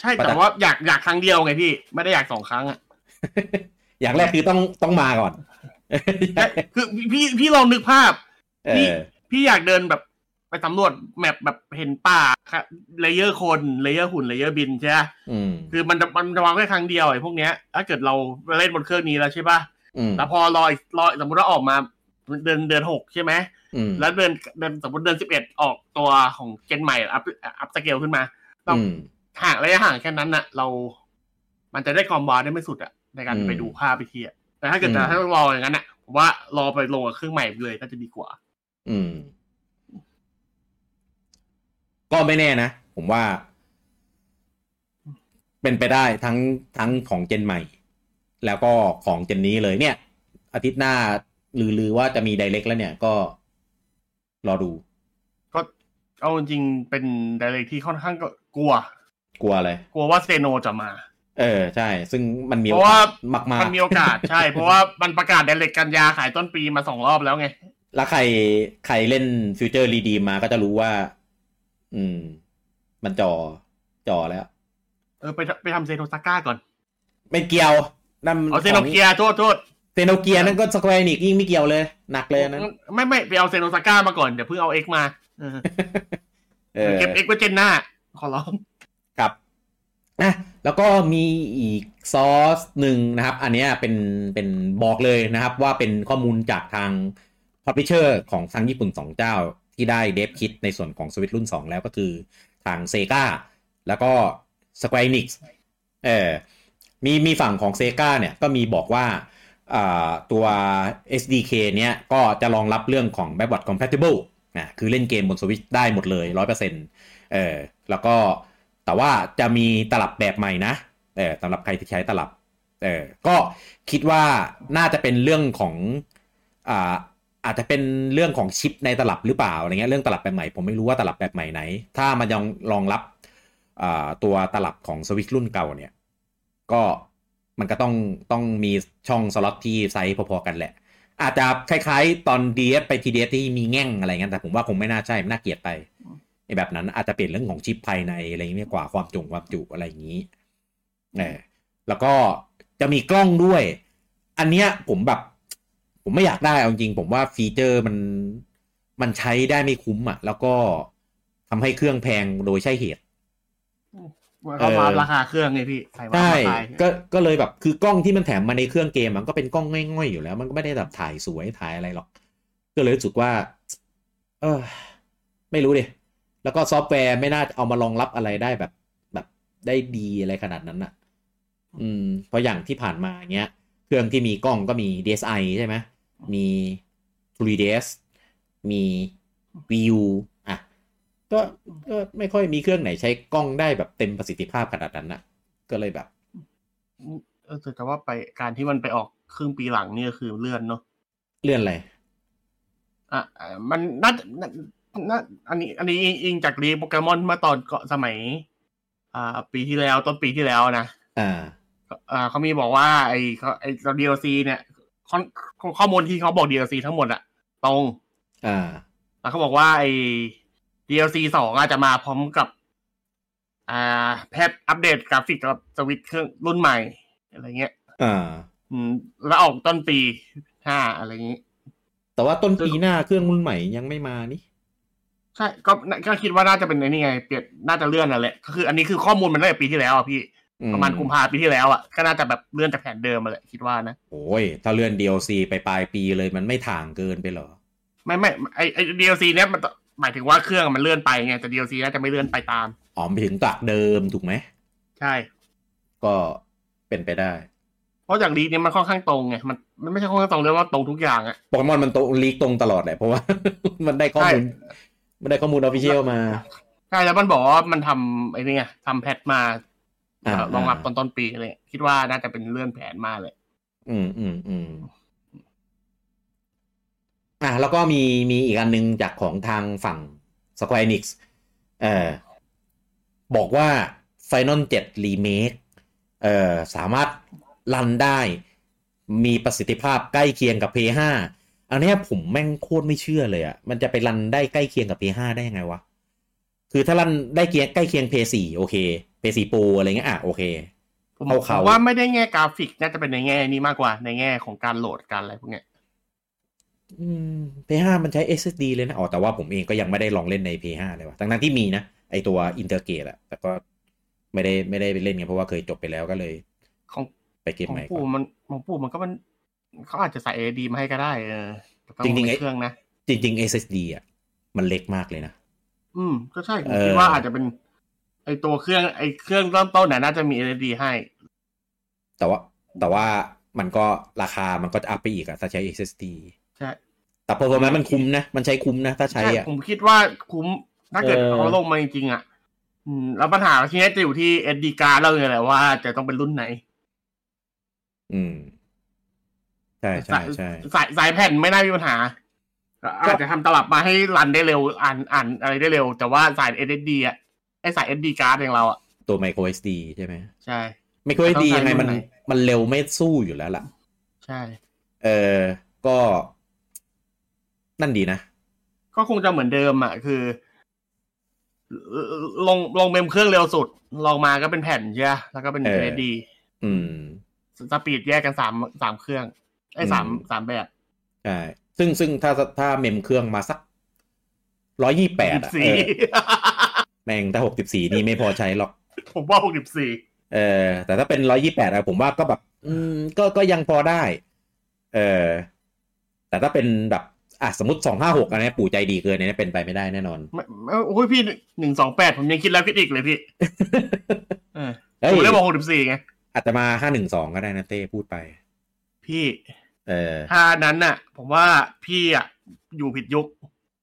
ใช่แต่ว่าอยากอยากครั้งเดียวไงพี่ ไม่ได้อยากสองครั้งอะอย่างแรกคือต้องต้องมาก่อน คือพี่พี่ลองนึกภาพเอพี่อพี่อยากเดินแบบ ไปสำรวจ map แบบเห็นป่า layer คน layer หุ่น layer บินใช่ไหมอืมคือมันจะมันจะว้าวแค่ครั้งเดียวไอ้พวกเนี้ยถ้าเกิดเราเล่นบนเครื่องนี้แล้วใช่ป่ะอืมแล้วพอรออีกรอสมมติว่าออกมาเดือนเดือนหกใช่ไหมอืมแล้วเดือนเดือนสมมติเดือนสิบเอ็ดออกตัวของ gen ใหม่ up upscale ขึ้นมาเราอืมห่างระยะห่างแค่นั้นน่ะ เรา มันจะได้ความว้าวได้ไม่สุดอะในการอืมไปดูภาพไปทีอะแต่ถ้าเกิดอืมจะให้รออย่างนั้นอะผมว่ารอไปลงกับเครื่องใหม่เลยน่าจะดีกว่า อืม ก็ไม่แน่นะผผมว่า เป็นไปได้ทั้งทั้งของเจนใหม่ แล้วก็ของเจนนี้เลยเนี่ย อาทิตย์หน้าลือๆว่าจะมีไดเ c กแล้วเนี่ยก็รอดู ก็เอาจริงๆเป็น Direct ที่ค่อนข้างก็กลัว กลัวอะไรกลัวว่า Xeno จะมา เออใช่ ซึ่งมันมีเพราะว่ามากมากมันมีโอกาสใช่ เพราะว่ามันประกาศ Direct กันยาขายต้นปีมาสองรอบแล้วไง แล้วใครใครเล่นฟิวเจอร์รีดีมาก็จะรู้ว่า อืม มันจ่อจ่อแล้ว เออไปไปทำ Xenosaga ก่อน ไม่เกี่ยวนั่นเอา Xenogears โทษโทษXenogears นั่นก็ Square Enix ยิ่งไม่เกี่ยวเลยหนักเลยอันนั้นไม่ไม่ไปเอา Xenosaga มาก่อนเดี๋ยวเพิ่งเอา X มาเออเออเก็บเอ็กไว้เจนหน้า ขอร้องครับนะแล้วก็มีอีกซอสหนึ่งนะครับ อันเนี้ยเป็นเป็นบอกเลยนะครับ ว่าเป็นข้อมูลจากทางพอ b ิเชอร์ของทางญี่ปุ่น2เจ้า ที่ได้ dev kit ในส่วนของสวิตรุ่น 2 แล้วก็คือทาง Sega แล้วก็ Square Enix เออมีมีฝั่งของเซกาเนี่ยก็มีบอกว่าตัว SDK เนี้ยก็จะรองรับเรื่องของ backward compatible อะคือเล่นเกมบนสวิตได้หมดเลย 100%เออแล้วก็แต่ว่าจะมีตลับแบบใหม่นะเออสำหรับใครที่ใช้ตลับเออก็คิดว่าน่าจะเป็นเรื่องของอ่า อาจจะเป็นเรื่องของชิปในตลับหรือเปล่าอะไรเงี้ยเรื่องตลับแบบใหม่ผมไม่รู้ว่าตลับแบบใหม่ไหน ถ้ามันยังรองรับตัวตลับของสวิตรุ่นเก่าเนี่ย ก็มันก็ต้องต้องมีช่องสล็อตที่ไซส์พอๆกันแหละ อาจจะคล้ายๆ ตอน DS ไป TDS ที่มีแง่งอะไรเงี้ยแต่ผมว่าคงไม่น่าใช่น่าเกลียดไปไอแบบนั้นอาจจะเปลี่ยนเรื่องของชิปภายในอะไรเงี้ยกว่าความจุความจุอะไรอย่างนี้เออแล้วก็จะมีกล้องด้วย อันเนี้ยผมแบบ ผมไม่อยากได้เอาจริง ผมว่าฟีเจอร์มันมันใช้ได้ไม่คุ้มอะ แล้วก็ทำให้เครื่องแพงโดยใช่เหตุมันก็มาราคาเครื่องไงพี่ใส่มาใช่ราคาก็ก็เลยแบบคือกล้องที่มันแถมมาในเครื่องเกมมันก็เป็นกล้องง่อยๆอยู่แล้ว มันก็ไม่ได้แบบถ่ายสวยถ่ายอะไรหรอก ก็เลยรู้สึกว่า เออ ไม่รู้ดิแล้วก็ซอฟต์แวร์ไม่น่าเอามารองรับอะไรได้แบบ แบบได้ดีอะไรขนาดนั้นอะ อืมเพราะอย่างที่ผ่านมาเงี้ย เครื่องที่มีกล้องก็มี DSi ใช่ไหมมี 3ds มี VU อะก็ก็ไม่ค่อยมีเครื่องไหนใช้กล้องได้แบบเต็มประสิทธิภาพขนาดนั้นนะก็เลยแบบเออแต่ว่าไปการที่มันไปออกครึ่งปีหลังนี่ก็คือเลื่อนเนาะเลื่อนอะไรอะอะมันน่าจะน่าน่าอันนี้ อันนี้อิงอิงจากรีโปเกมอนเมื่อตอนเกาะสมัย อ่า ปีที่แล้วต้นปีที่แล้วนะอ่าอ่า เขามีบอกว่า ไอ้เขาไอ้ตัว DLC เนี่ยข้อข้อมูลที่เขาบอก DLC ทั้งหมดอะตรง อ่า แล้วเขาบอกว่าไอ้ DLC สองอาจจะมาพร้อมกับ อ่า แพทอัปเดตกราฟิกกับสวิตช์เครื่องรุ่นใหม่ อะไรเงี้ย อ่า อืม แล้วออกต้นปีห้าอะไรอย่างงี้ แต่ว่าต้นปีหน้าเครื่องรุ่นใหม่ยังไม่มานี่ใช่ก็น่าก็คิดว่าน่าจะเป็นไอ้นี่ไง เปลี่ยนน่าจะเลื่อนนั่นแหละก็คือ อันนี้คือข้อมูลมันตั้งแต่ปีที่แล้วอะพี่อืม ประมาณกุมภาปีที่แล้วอะก็น่าจะแบบเลื่อนจากแผนเดิมมาแหละคิดว่านะโอ้ยถ้าเลื่อน DLC ไปปลายปีเลยมันไม่ถ่างเกินไปเหรอ ไม่ไม่ไอไอ DLC เนี้ยมันหมายถึงว่าเครื่องมันเลื่อนไปไงแต่ DLC น่าจะไม่เลื่อนไปตามอ๋อไปถึงจากเดิมถูกไหมใช่ ก็เป็นไปได้ เพราะอย่างลีกเนี้ยมันค่อนข้างตรงไงมันมันไม่ใช่ค่อนข้างตรงเลยว่าตรงทุกอย่างอะโปเกมอนมันตรงลีกตรงตลอดแหละเพราะว่า มันได้ข้อมูลใช่มันได้ข้อมูลออฟฟิเชียลมาใช่แล้วมันบอกว่ามันทำไอ้นี่ไงทำแพทมาอ่า รองรับตอนต้นปีเลยคิดว่าน่าจะเป็นเลื่อนแผนมาเลย อืมอืมอืมอะแล้วก็มีมีอีกอันหนึงจากของทางฝั่ง Square Enix เอ่อบอกว่า Final 7 Remake เอ่อสามารถรันได้มีประสิทธิภาพใกล้เคียงกับ PS5 อันเนี้ยผมแม่งโคตรไม่เชื่อเลยอะมันจะไปรันได้ใกล้เคียงกับ PS5 ได้ยังไงวะ คือถ้ารันได้เคียงใกล้เคียง PS4 โอเค PS4 Pro อะไรเงี้ยอะโอเคผมเอาผเขามว่าไม่ได้แง่กราฟิกน่าจะเป็นในแง่นี้มากกว่าในแง่ของการโหลดการอะไรพวกเนี้ยอืม PS5 มันใช้ SSD เลยนะ อ๋อ แต่ว่าผมเองก็ยังไม่ได้ลองเล่นใน PS5 เลยว่ะทั้งๆที่มีนะ ไอตัวอินเตอร์เกตอะแต่ก็ไม่ได้ไม่ได้ไปเล่นไงเพราะว่าเคยจบไปแล้วก็เลย ของไปเก็บของใหม่ก่ปู่อนมันของปู่มันก็มันเขาอาจจะใส่ AD มาให้ก็ได้ เออแต่ต้องจริงๆในไอ้เครื่องนะ จริงๆ SSD อะมันเล็กมากเลยนะ อืม ก็ใช่ผมเออคิดว่าอาจจะเป็น ไอตัวเครื่อง ไอเครื่องเริ่มต้นน่ะน่าจะมี AD ให้ แต่ว่า แต่ว่ามันก็ราคามันก็จะอัพไปอีกอะถ้าใช้ SSD ใช่ แต่พอมันมันคุ้มนะ มันใช้คุ้มนะ ถ้าใช้อะผมคิดว่าคุ้ม ถ้าเกิดเออเขาลงมาจริงๆอะอืมแล้วปัญหาทีนี้จะอยู่ที่ SD card เราเนี่ยแหละว่าจะต้องเป็นรุ่นไหน อืม ใช่ใช่ใช่สายสายแผ่นไม่น่ามีปัญหา อาจจะทำตลับมาให้รันได้เร็ว อ่านอ่านอะไรได้เร็ว แต่ว่าสาย SSD อะไอสาย SD card อย่างเราอะ ตัว micro SD ใช่ไหมใช่ micro SD ต้องใช้ยังไงมันรุ่นไหนมันเร็วไม่สู้อยู่แล้วล่ะ ใช่ เออก็ นั่นดีนะ ก็คงจะเหมือนเดิมอะ คือ ลงลงเมมเครื่องเร็วสุด ลองมาก็เป็นแผ่นใช่ไหมแล้วก็เป็นเออ SSD อืมสปีดแยกกันสามสามเครื่องไอ้ยสามอืมสามแบบใช่ ซึ่งซึ่งถ้าถ้าเมมเครื่องมาสักร้อยยี่แปดสิบอะสี่เออแม่งถ้าหกสิบสี่นี่ไม่พอใช้หรอก ผมว่าหกสิบสี่เออ แต่ถ้าเป็นร้อยี่แปดอะผมว่าก็แบบ อืม ก็ก็ยังพอได้ เออ แต่ถ้าเป็นแบบอะสมมติสองห้าหกอันนี้ปู่ใจดีเกินเนี่ยเป็นไปไม่ได้แน่นอนไม่ไม่โอ้ยพี่หนึ่งสองแปดผมยังคิดแล้วคิดอีกเลยพี่เออเฮ้ยผมเลยบอกหกสิบสี่ไงอาจจะมาห้าหนึ่งสองก็ได้นะเต้พูดไป พี่เออ ถ้านั้นน่ะ ผมว่าพี่อะอยู่ผิดยุค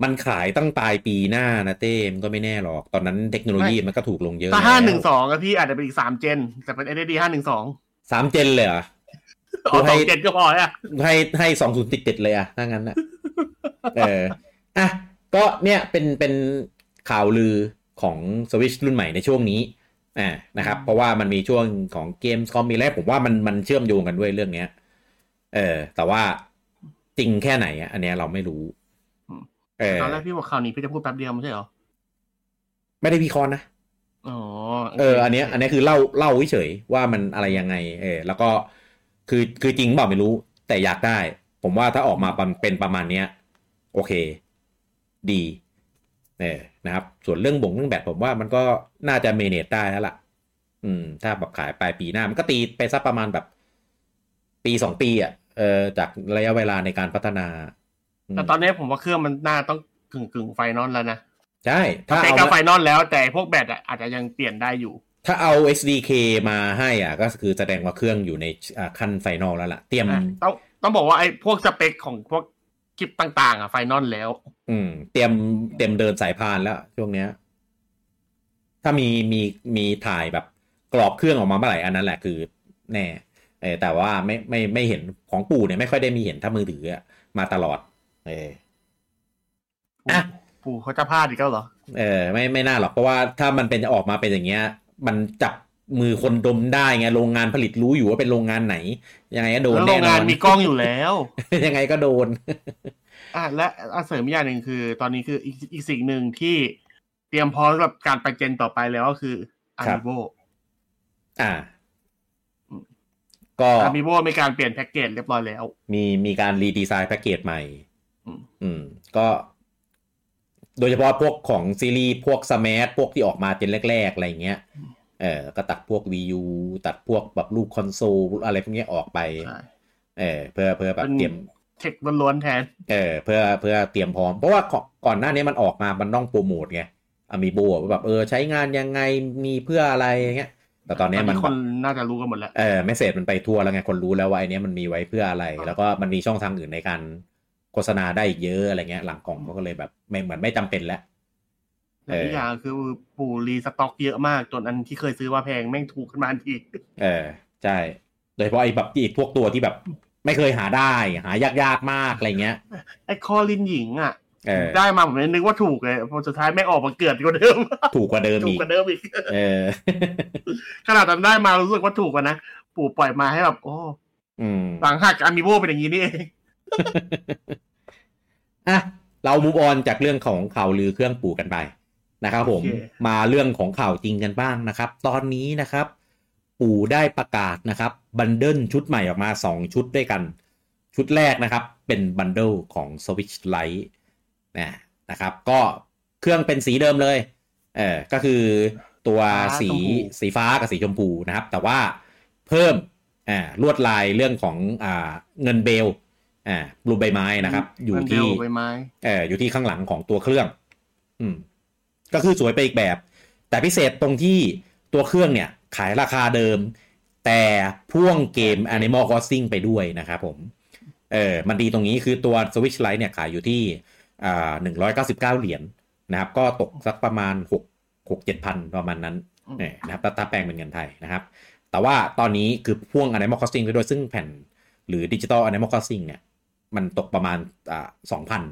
มันขายตั้งปลายปีหน้านะเต้มันก็ไม่แน่หรอก ตอนนั้นเทคโนโลยีมันก็ถูกลงเยอะถ้าห้าหนึ่งแล้วสองอะพี่อาจจะเป็นอีกสามเจน แต่เป็น SSD ห้าหนึ่งสองสามเจนเลยเหรอเอาสองเจนก็พออะให้ให้สองศูนย์ติดติดๆเลยอะถ้างั้นอะเอออะก็เนี่ยเป็นเป็นข่าวลือของสวิชรุ่นใหม่ในช่วงนี้อ่านะครับ เพราะว่ามันมีช่วงของเกมคอมมีแล้วผมว่ามันมันเชื่อมโยงกันด้วยเรื่องเนี้ย เออ แต่ว่าจริงแค่ไหนอะอันเนี้ยเราไม่รู้เออตอนแรกพี่บอกข่าวนี้พี่จะพูดแป๊บเดียวไม่ใช่เหรอ ไม่ได้วิเคราะห์นะอ๋อเออ อันเนี้ย อันเนี้ยคือเล่าเล่าเฉยๆว่ามันอะไรยังไง เออ แล้วก็คือคือจริงเปล่าไม่รู้ แต่อยากได้ ผมว่าถ้าออกมาเป็นประมาณเนี้ย โอเค ดีเออนะครับ ส่วนเรื่องบ่งเรื่องแบตผมว่ามันก็น่าจะ manage ได้แล้วล่ะ อืม ถ้าแบบขายปลายปีหน้า มันก็ตีไปสักประมาณแบบ ปีสองปีอะเออจากระยะเวลาในการพัฒนาอืมแต่ตอนนี้ผมว่าเครื่องมันน่าต้องกึ่งกึ่ง final แล้วนะใช่ถ้าใช้เอากับ final แล้วแต่พวกแบตอะอาจจะยังเปลี่ยนได้อยู่ ถ้าเอา SDK มาให้อะก็คือแสดงว่าเครื่องอยู่ในอ่าขั้น final แล้วล่ะ เตรียมอะต้องต้องบอกว่าไอ้พวกสเปคของพวกคลิปต่างๆ อะไฟนอลแล้ว อืม เตรียมเตรียมเดินสายพานแล้วช่วงเนี้ย ถ้ามีมีมีถ่ายแบบกรอบเครื่องออกมาเมื่อไหร่อันนั้นแหละคือ แน่เออ แต่ว่าไม่ไม่ไม่เห็นของปู่เนี่ยไม่ค่อยได้มีเห็นถ้ามือถืออะมาตลอด เอออะปู่เขาจะพลาดอีกแล้วเหรอ เออไม่ไม่น่าหรอกเพราะว่าถ้ามันเป็นออกมาเป็นอย่างเงี้ย มันจับมือคนดมได้ไงโรงงานผลิตรู้อยู่ว่าเป็นโรงงานไหน ยังไงก็โดนแล้วโรแน่งนงาอนนมีกล้องอยู่แล้ว ยังไงก็โดน อะและอะเสริมอีกอย่างหนึ่งคือ ตอนนี้คืออีกอีกสิ่งหนึ่งที่เตรียมพร้อมสำหรับการไปเจนต่อไปแล้วก็คืออาครับมิโบอ่า ก็อามิโบมีการเปลี่ยนแพ็กเกจเรียบร้อยแล้ว มีมีการรีดีไซน์แพ็กเกจใหม่อืมอืม ก็ โดยเฉพาะพวกของซีรีส์พวกสมาร์ทพวกที่ออกมาเจนแรก ๆ อะไรเงี้ย เออก็ตัดพวก VU ตัดพวกแบบรูปคอนโซลอะไรพวกเนี้ยออกไปใช่เออเพื่อเพื่อแบบเป็นเตรียมเทคล้วนๆแทน เออ เพื่อเพื่อเตรียมพร้อม เพราะว่าก่อนก่อนหน้านี้มันออกมา มันต้องโปรโมทไงอามีโบว่าแบบเออใช้งานยังไงมีเพื่ออะไรเงี้ย แต่ตอนนี้มันคนน่าจะรู้กันหมดแล้วเออเมสเซจมันไปทั่วแล้วไงคนรู้แล้วว่าไอเนี้ยมันมีไว้เพื่ออะไร แล้วก็มันมีช่องทางอื่นในการโฆษณาได้อีกเยอะอะไรเงี้ย หลังกล่องเขาก็เลยแบบ ไม่เหมือนไม่จำเป็นแล้วแต่อีกอย่างคือปู่รีสต็อกเยอะมากจนอันที่เคยซื้อว่าแพงแม่งถูกขึ้นมาทันทีเออใช่โดยเฉพาะไอ้แบบอีกพวกตัวที่แบบ ไม่เคยหาได้ หายากๆมากอะไรเงี้ยไอ้คอลินหญิงอะเออ ได้มาผมเลยนึกว่าถูกเลยพอสุดท้ายไม่งออกมาเกิดกว่าเดิม ถูกกว่าเดิมถูกอีกกว่าเดิมอีกเออขนาดตอนได้มารู้สึกว่าถูกกว่านะปู่ปล่อยมาให้แบบโอ้อืมหลังหักอามิโบเป็นอย่างนี้นี่เองอะเรามูฟออนจากเรื่องของข่าวลือเครื่องปู่กันไปนะครับผมโอเคมาเรื่องของข่าวจริงกันบ้างนะครับ ตอนนี้นะครับ ปู่ได้ประกาศนะครับ บันเดิลชุดใหม่ออกมา 2 ชุดด้วยกัน ชุดแรกนะครับ เป็นบันเดิลของ Switch Lite นะนะครับ ก็เครื่องเป็นสีเดิมเลย เออก็คือตัวฟ้าสีชมพูสีฟ้ากับสีชมพูนะครับ แต่ว่าเพิ่มอ่าลวดลายเรื่องของอ่าเงินเบลอ่ารูปใบไม้นะครับ อยู่มันเดที่ลใบไม้เอออยู่ที่ข้างหลังของตัวเครื่อง อืม ก็คือสวยไปอีกแบบ แต่พิเศษตรงที่ตัวเครื่องเนี่ย ขายราคาเดิม แต่พ่วงเกม Animal Crossing ไปด้วยนะครับผม เออมันดีตรงนี้คือตัว Switch Lite เนี่ยขายอยู่ที่ อ่า199เหรียญนะครับ ก็ตกสักประมาณ6หกเจ็ดพันประมาณนั้นเนี่ยนะครับถ้าแปลงเป็นเงินไทยนะครับ แต่ว่าตอนนี้คือพ่วง Animal Crossing ไปด้วยซึ่งแผ่นหรือดิจิตอล Animal Crossing เนี่ย มันตกประมาณอ่าสองพัน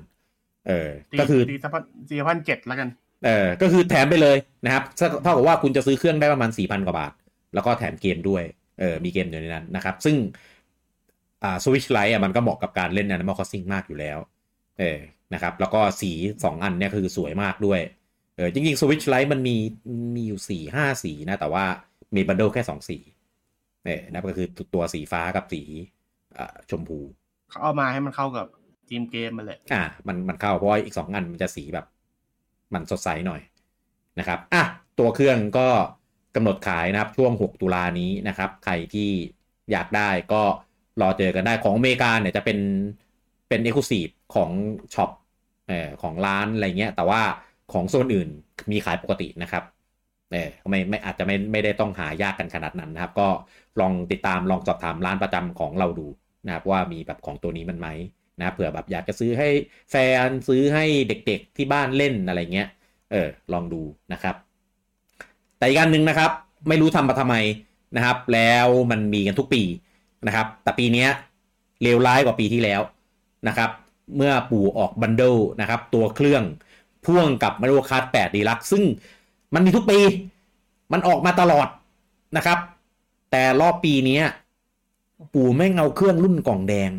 เออ ก็คือตีสักพันสี่พันเจ็ดแล้วกัน เออ ก็คือแถมไปเลยนะครับเท่ากับว่าคุณจะซื้อเครื่องได้ประมาณสี่พันกว่าบาท แล้วก็แถมเกมด้วย เออ มีเกมอยู่ในนั้นนะครับ ซึ่งอ่า Switch Lite อะมันก็เหมาะกับการเล่น Animal Crossing มากอยู่แล้ว เออนะครับ แล้วก็สีสองอันเนี่ยคือสวยมากด้วย เออจริงๆ Switch Lite มันมีมีอยู่สี่ห้าสีนะ แต่ว่ามีบันเดิลแค่สองสีเออนะก็คือตัวสีฟ้ากับสีอ่าชมพูเขาเอามาให้มันเข้ากับทีมเกมมันแหละอ่ามันมันเข้าเพราะว่าอีกสองอันมันจะสีแบบ มันสดใสหน่อยนะครับอะตัวเครื่องก็กำหนดขายนะครับช่วง 6 ตุลานี้นะครับ ใครที่อยากได้ก็รอเจอกันได้ของอเมริกาเนี่ยจะเป็นเป็น exclusive ของ shop เออของร้านอะไรเงี้ย แต่ว่าของโซนอื่นมีขายปกตินะครับเออไม่ไม่อาจจะไม่ไม่ได้ต้องหายากกันขนาดนั้นนะครับ ก็ลองติดตามลองสอบถามร้านประจำของเราดูนะครับว่ามีแบบของตัวนี้มันไหมนะเผื่อแบบอยากจะซื้อให้แฟนซื้อให้เด็กๆที่บ้านเล่นอะไรเงี้ยเออลองดูนะครับ แต่อีกอันหนึ่งนะครับ ไม่รู้ทำมาทำไมนะครับ แล้วมันมีกันทุกปีนะครับ แต่ปีนี้เลวร้ายกว่าปีที่แล้วนะครับ เมื่อปู่ออก bundle นะครับ ตัวเครื่องพ่วงกับ Mario Kart 8 Deluxe ซึ่งมันมีทุกปี มันออกมาตลอดนะครับ แต่รอบปีนี้ปู่แม่งเอาเครื่องรุ่นกล่องแดง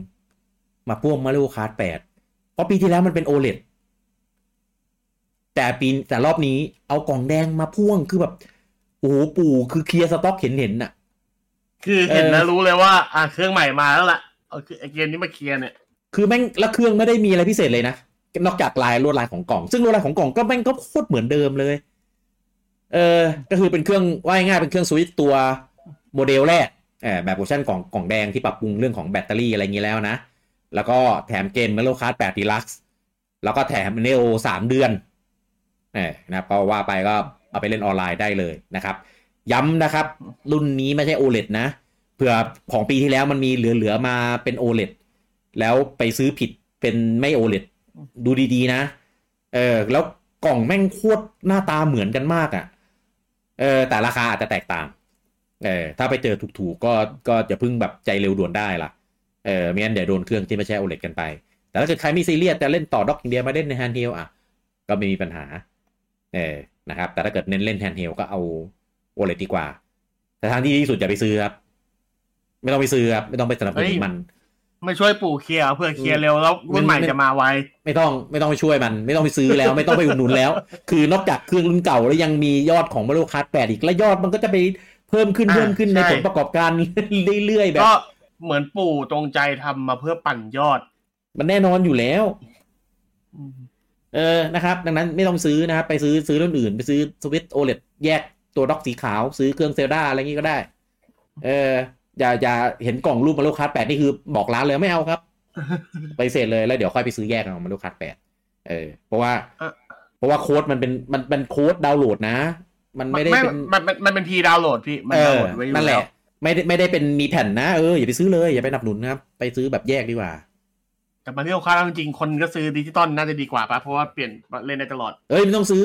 มาพ่วง Mario Kart 8เพราะปีที่แล้วมันเป็น OLED แต่ปีแต่รอบนี้เอากล่องแดงมาพ่วงคือแบบโอ้โหปู่คือเคลียร์สต็อกเห็นเห็นน่ะ คือเห็นเอแล้วอรู้เลยว่า อะเครื่องใหม่มาแล้วล่ะเอาคือไอเกมนี้มาเคลียร์เนี่ย คือแม่งแล้วเครื่องไม่ได้มีอะไรพิเศษเลยนะนอกจากลายลวดลายของกล่อง ซึ่งลวดลายของกล่องก็แม่งก็โคตรเหมือนเดิมเลย เออ ก็คือเป็นเครื่องว่าง่ายๆเป็นเครื่องสวิตตัวโมเดลแรกเออแบบเวอร์ชันกล่องกล่องแดงที่ปรับปรุงเรื่องของแบตเตอรี่อะไรอย่างนี้แล้วนะ แล้วก็แถมเกม m e l o Card 8 Deluxe แล้วก็แถม Neo 3เดือนเออนะครับก็ว่าไปก็เอาไปเล่นออนไลน์ได้เลยนะครับ ย้ำนะครับ รุ่นนี้ไม่ใช่ OLED นะเผื่อของปีที่แล้วมันมีเหลือๆมาเป็น OLED แล้วไปซื้อผิดเป็นไม่ OLED ดูดีๆนะ เออ แล้วกล่องแม่งโคตรหน้าตาเหมือนกันมากอะ่ะ เออ แต่ราคาอาจจะแตกต่าง เออ ถ้าไปเจอถูกๆก็ก็อย่าเพิ่งแบบใจเร็วด่วนได้ล่ะ เออไม่งั้นเดี๋ยวโดนเครื่องที่ไม่ใช่ OLED กันไป แต่ถ้าเกิดใครไม่ซีเรียสจะเล่นต่อ dock อย่างเดียวมาเล่นใน handheld อะ ก็ไม่มีปัญหา เออ นะครับ แต่ถ้าเกิดเน้นเล่น handheld ก็เอา OLED ดีกว่า แต่ทางที่ดีที่สุดอย่าไปซื้อครับ ไม่ต้องไปซื้อครับ ไม่ต้องไปสนับสนุนมัน ไม่ช่วยปู่เคลียร์เพื่อเคลียร์เร็วแล้วรุ่นใหม่ไม่จะมาไวไม่ต้องไม่ต้องไปช่วยมัน ไม่ต้องไปซื้อแล้ว ไม่ต้องไปอุดหนุนแล้ว คือนอกจากเครื่องรุ่นเก่าแล้วยังมียอดของ Mario Kart แปดอีกแล้วยอดมันก็จะไปเพิ่มขึ้นอ่าเพิ่มขึ้นในใช่ผลประกอบการเรื่อยๆแบบก็เหมือนปู่จงใจทำมาเพื่อปั่นยอด มันแน่นอนอยู่แล้วอืมเออนะครับ ดังนั้นไม่ต้องซื้อนะครับไปซื้อซื้อรุ่นอื่น ไปซื้อ Switch OLED แยกตัว dock สีขาว ซื้อเครื่อง Zelda อะไรงี้ก็ได้ เออ อย่าอย่าเห็นกล่องรูป Mario Kart แปดนี่คือบอกร้านเลยไม่เอาครับ ไปเสร็จเลยแล้วเดี๋ยวค่อยไปซื้อแยกเอา Mario Kart แปดเออ เพราะว่าอะเพราะว่าโค้ดมันเป็นมันเป็นโค้ดดาวน์โหลดนะ มันไม่ได้เป็นมันมันมันเป็นพีดาวน์โหลดพี่มันเอดาวน์อโหลดไว้อยู่นั่นแหแล้ละวไม่ได้ไม่ได้เป็นมีแผ่นนะเอออย่าไปซื้อเลยอย่าไปหนับหนุนนะครับ ไปซื้อแบบแยกดีกว่า แต่มาเรียกค่าจริงๆคนก็ซื้อดิจิตอลน่าจะดีกว่าปะเพราะว่าเปลี่ยนเล่นได้ตลอด เอ้ยไม่ต้องซื้อ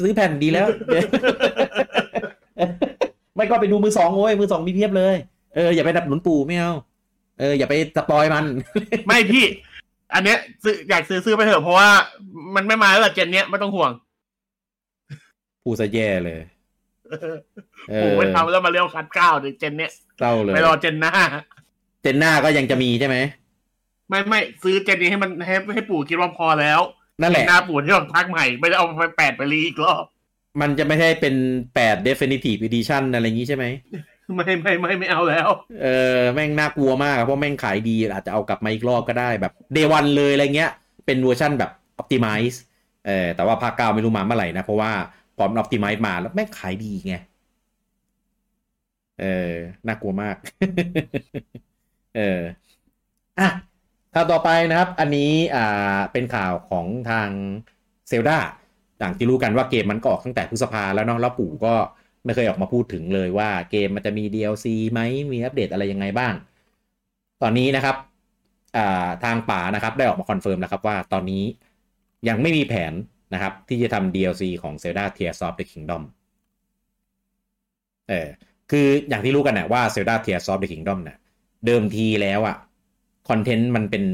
ซื้อแผ่นดีแล้ว ไม่ก็ไปดูมือสองโว้ยมือสองมีเพียบเลย เอออย่าไปหนับหนุนปู่ไม่เอาเอออย่าไปสปอยมัน ไม่พี่ อันเนี้ยซื้ออยากซื้อซื้อไปเถอะเพราะว่ามันไม่มาแล้วล่ะเจนเนี้ยไม่ต้องห่วง ปู่ซะแย่เลยเอปู่อไปทำแล้วมาเรียกคัดเก้าเดี๋ยวเจนเนี้ยเศร้าเลยไปรอเจนหน้า เจนหน้าก็ยังจะมีใช่ไหมไม่ไม่ซื้อเจนนี้ให้มันให้ให้ปู่คิดว่าพอแล้วนั่นแหละหน้าปู่ที่เราพักใหม่ไม่ได้เอาไปแปดไปรีอีกรอบมันจะไม่ใช่เป็นแปด definitive edition อะไรอย่างงี้ใช่ไหม ไม่ไม่ไม่ไม่เอาแล้ว เออแม่งน่ากลัวมากเพราะแม่งขายดีอาจจะเอากลับมาอีกรอบก็ได้แบบ day one เลยอะไรเงี้ย เป็นเวอร์ชั่นแบบ optimize เออแต่ว่าภาคเก้าไม่รู้มาเมื่อไหร่นะ เพราะว่าพร้อมัน optimize มาแล้วแม่งขายดีไงเออน่ากลัวมาก เอออะข่าวต่อไปนะครับ อันนี้อ่าเป็นข่าวของทาง Zelda อย่างที่รู้กันว่าเกมมันก็ออกตั้งแต่พฤษภาแล้วเนาะแล้วปู่ก็ ไม่เคยออกมาพูดถึงเลยว่าเกมมันจะมี DLC ไหมมีอัปเดตอะไรยังไงบ้าง ตอนนี้นะครับาทางปู่นะครับได้ออกมา confirm แล้วครับว่าตอนนี้ยังไม่มีแผนนะครับ ที่จะทำ DLC ของ Zelda Tears of the Kingdom เออคืออย่างที่รู้กันนะว่า Zelda Tears of the Kingdom เนี่ยเดิมทีแล้วอะคอนเทนต์มันเป็น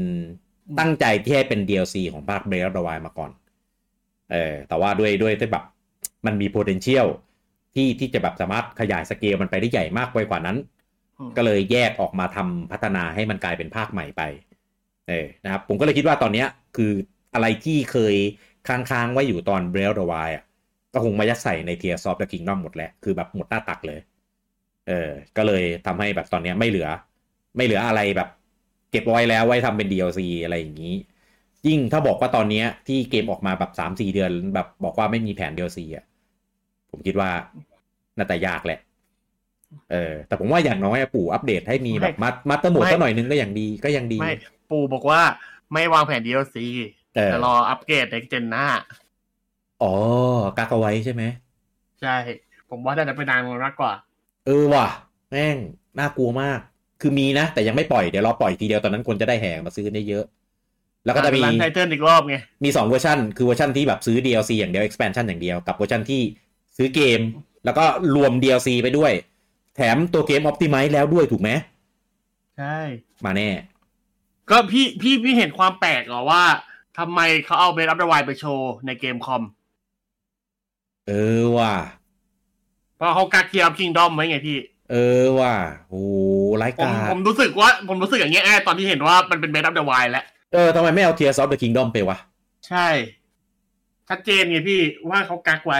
ตั้งใจที่ให้เป็น DLC ของภาค Breath of the Wild มาก่อน เออแต่ว่าด้วยด้วยที่แบบมันมี potential ที่ที่จะแบบสามารถขยายสเกลมันไปได้ใหญ่มากไปกว่านั้นอืมก็เลยแยกออกมาทำพัฒนาให้มันกลายเป็นภาคใหม่ไป เออนะครับ ผมก็เลยคิดว่าตอนเนี้ยคืออะไรที่เคยค้างๆไว้อยู่ตอน Breath of the Wild อะก็คงมายัดใส่ใน Tears of the Kingdom หมดแล้ว คือแบบหมดหน้าตักเลย เออ ก็เลยทำให้แบบตอนเนี้ยไม่เหลือ ไม่เหลืออะไรแบบ เก็บไว้แล้วไว้ทำเป็น DLC อะไรอย่างนี้ ยิ่งถ้าบอกว่าตอนเนี้ยที่เกมออกมาแบบสามสี่เดือน แบบบอกว่าไม่มีแผน DLC อะ ผมคิดว่าน่าจะยากแหละ เออ แต่ผมว่าอย่างน้อยอะปู่อัปเดตให้มีแบบมัดมัดเตอร์โหมดไม่สักหน่อยนึงก็ยังดีก็ยังดี ไม่ ปู่บอกว่าไม่วางแผน DLC เออแต่รออัปเกรดในเจนหน้า อ๋อกักเอาไว้ใช่ไหม ใช่ ผมว่าน่าจะเป็นนานมากกว่า เออว่ะ แม่ง น่ากลัวมาก คือมีนะ แต่ยังไม่ปล่อย เดี๋ยวรอปล่อยทีเดียวตอนนั้นคนจะได้แห่มาซื้อได้เยอะ แล้วก็จะมี launch title อีกรอบไง มีสองเวอร์ชันคือเวอร์ชันที่แบบซื้อ DLC อย่างเดียว expansion อย่างเดียว กับเวอร์ชันที่ ซื้อเกม แล้วก็รวม DLC ไปด้วย แถมตัวเกม optimize แล้วด้วยถูกไหมใช่ มาแน่ ก็พี่พี่พี่เห็นความแปลกเหรอว่าทำไมเขาเอา Breath of the Wild ไปโชว์ใน Gamescom เออว่ะ เพราะเขากัก Tears Kingdom ไว้ไงพี่ เออว่ะโอ้ไร้ายผมกาผมรู้สึกว่า ผมรู้สึกอย่างเงี้ยแอตอนที่เห็นว่ามันเป็น Breath of the Wild แล้วเออทำไมไม่เอา Tears of the Kingdom ไปวะ ใช่ ชัดเจนไงพี่ว่าเขากักไว้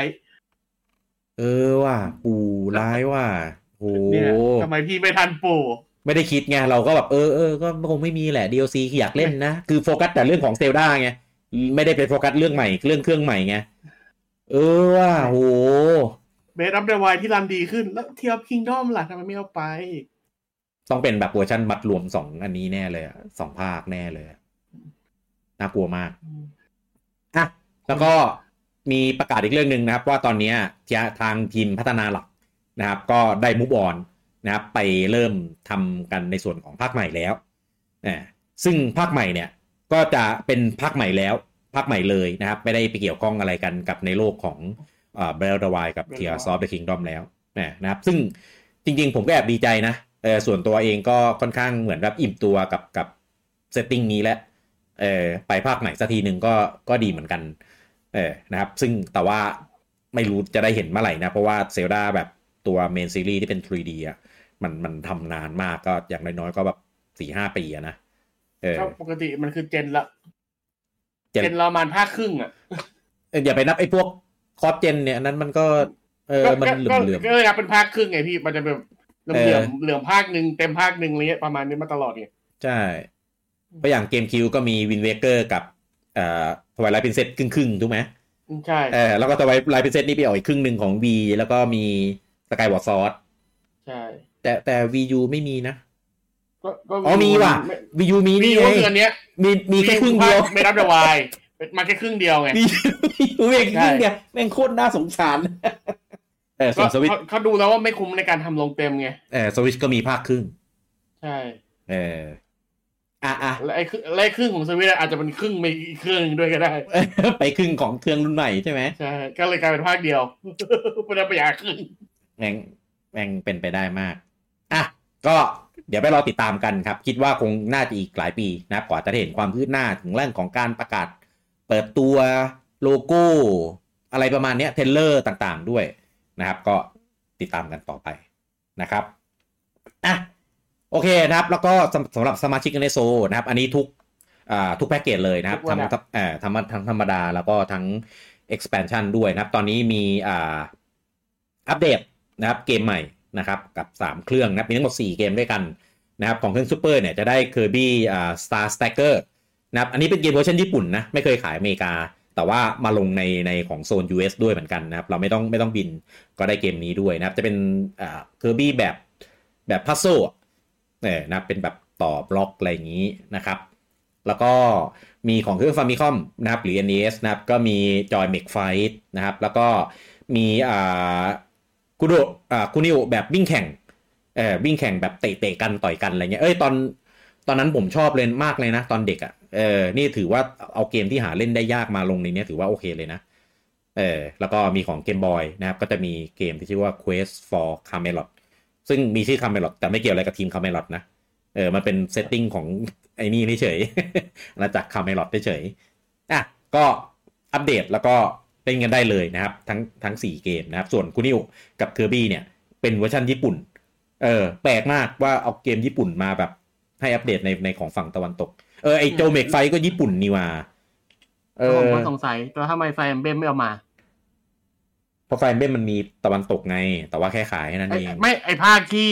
เออว่ะปู่ร้ายว่ะโอ้เนี่ยทำไมพี่ไม่ทันปู่ไม่ได้คิดไงเราก็แบบเออเออก็คงไม่มีแหละ DLC คืออยากเล่นนะ คือโฟกัสแต่เรื่องของ Zelda ไงไม่ได้ไปโฟกัสเรื่องใหม่เรื่องเครื่องใหม่ไงเออว่ะโห Breath of the Wild ที่รันดีขึ้นแล้ว Tears Kingdom ล่ะทำไมไม่เอาไป ต้องเป็นแบบเวอร์ชันมัดรวมสองอันนี้แน่เลยอะสองภาคแน่เลยอะน่ากลัวมากอะแล้วก็ มีประกาศอีกเรื่องหนึ่งนะครับ ว่าตอนนี้ทางทีมพัฒนาหลักนะครับ ก็ได้ move on นะครับไปเริ่มทำกันในส่วนของภาคใหม่แล้วนะซึ่งภาคใหม่เนี่ยก็จะเป็นภาคใหม่แล้วภาคใหม่เลยนะครับ ไม่ได้ไปเกี่ยวข้องอะไรกันกับในโลกของเอ่อ Breath of the Wild กับ Tears of the Kingdom แล้วนะนะครับ ซึ่งจริงๆ ผมก็แอบดีใจนะเออส่วนตัวเองก็ค่อนข้างเหมือนแบบอิ่มตัวกับกับ setting นี้แล้วเออไปภาคใหม่สักทีหนึ่งก็ก็ดีเหมือนกัน เออนะครับ ซึ่งแต่ว่าไม่รู้จะได้เห็นเมื่อไหร่นะ เพราะว่า Zelda แบบตัว main series ที่เป็น 3D อะมันมันทำนานมากก็อย่างน้อยๆก็แบบสี่ห้าปีอะนะเออก็ปกติมันคือ gen ละ gen gen เราประมาณภาคครึ่งอะเอออย่าไปนับไอ้พวก cross gen เนี่ยอันนั้นมันก็ เออก็มันก็เหลื่อมก็ก็เลยนับเป็นภาคครึ่งไงพี่มันจะแบบเหเอลื่ออมๆเหลื่อมภาคหนึ่งเต็มภาคหนึ่งอะไรเงี้ยประมาณนี้มาตลอดไงๆใช่เพราะอย่าง GameCube ก็มี Wind Waker กับเอ่อ Twilight Princess ครึ่งๆถูกไหมใช่เออแล้วก็ Twi--light Princess นี่ไปออกอีกครึ่งหนึ่งของ V แล้วก็มีสกายวอร์ซอสใช่ แต่แต่ Wii U ไม่มีนะก็ก็อ๋อมีว่ะ VU มีมีนี่ก็ไงคืออันเนี้ยมีมีแค่ครึ่งเดียว Breath of the Wildมาแค่ครึ่งเดียวไงมีมีแค่ครึ่งเดียวแม่งโคตรน่าสงสารเออส่ก็วนสวิตเขาเขาดูแล้วว่าไม่คุ้มในการทำลงเต็มไงเออสวิตก็มีภาคครึ่ง ใช่ เออ อะอะและไอ้ครึ่งและไอ้ครึ่งของสวิตช์อาจจะเป็นครึ่งไปอีกเครื่องหนึงด้วยก็ได้ ไปครึ่งของเครื่องรุ่นใหม่ใช่ไหมใช่ก็เลยกลายเป็นภาคเดียวไม่ได้ไปอยากครึ่งแม่งแม่งเป็นไปได้มากอะก็เดี๋ยวไปรอติดตามกันครับ คิดว่าคงน่าจะอีกหลายปีนะครับกว่าจะได้เห็นความคืบหน้าถึงเรื่องของการประกาศ เปิดตัวโลโก้ อะไรประมาณเนี้ยเทเลอร์ต่างๆด้วยนะครับ ก็ติดตามกันต่อไปนะครับอะ โอเคนะครับ แล้วก็สำสำหรับสมาชิกในโซนะครับ อันนี้ทุกอ่าทุกแพ็กเกจเลยนะครับทุกระทั้งดับเอ่อทั้งทั้งธรรมดาแล้วก็ทั้ง expansion ด้วยนะครับ ตอนนี้มีอ่าอัปเดตนะครับเกมใหม่นะครับกับ 3 เครื่องนะครับมีทั้งหมด 4 เกมด้วยกันนะครับของเครื่องซูเปอร์เนี่ยจะได้ Kirby อ่า Star Stacker นะครับอันนี้เป็นเกมเวอร์ชันญี่ปุ่นนะไม่เคยขายอเมริกา แต่ว่ามาลงในในของโซน US ด้วยเหมือนกันนะครับเราไม่ต้องไม่ต้องบินก็ได้เกมนี้ด้วยนะครับจะเป็นอ่า Kirby แบบแบบพัซโซ เนี่ยนะเป็นแบบต่อบล็อกอะไรอย่างนี้นะครับ แล้วก็มีของเครื่อง Famicom นะครับหรือ NES นะครับก็มี Joy Make Fight นะครับ แล้วก็มีอ่าคุโดอ่าคุนิโอแบบวิ่งแข่งเออวิ่งแข่งแบบเตะๆกันต่อยกันอะไรเงี้ยเอ้ยตอนตอนนั้นผมชอบเลยมากเลยนะ ตอนเด็กอะ่ะเออนี่ถือว่าเอาเกมที่หาเล่นได้ยากมาลงในนี้ถือว่าโอเคเลยนะเออแล้วก็มีของ Game Boy นะครับ ก็จะมีเกมที่ชื่อว่า Quest for Camelot ซึ่งมีชื่อ Camelot แต่ไม่เกี่ยวอะไรกับทีม Camelot นะเออมันเป็น setting ของไอ้นี่เฉยๆมาจาก Camelot เฉยๆอะก็อัปเดตแล้วก็เล่นกันได้เลยนะครับ ทั้งทั้ง 4 เกมนะครับ ส่วนคุนิโอะกับ Kirby เนี่ย เป็นเวอร์ชันญี่ปุ่น เออ แปลกมากว่าเอาเกมญี่ปุ่นมาแบบ ให้อัปเดตในในของฝั่งตะวันตก เออไอ Joy Mech Fight ก็ญี่ปุ่นนี่ว่าเอผมอก็สงสัยแล้วทำไมไฟเบมไม่เอามาเพ ราะไฟเบมมันมีตะวันตกไง แต่ว่าแค่ขายแค่นั้นไอ้เองไม่ไอภาคที่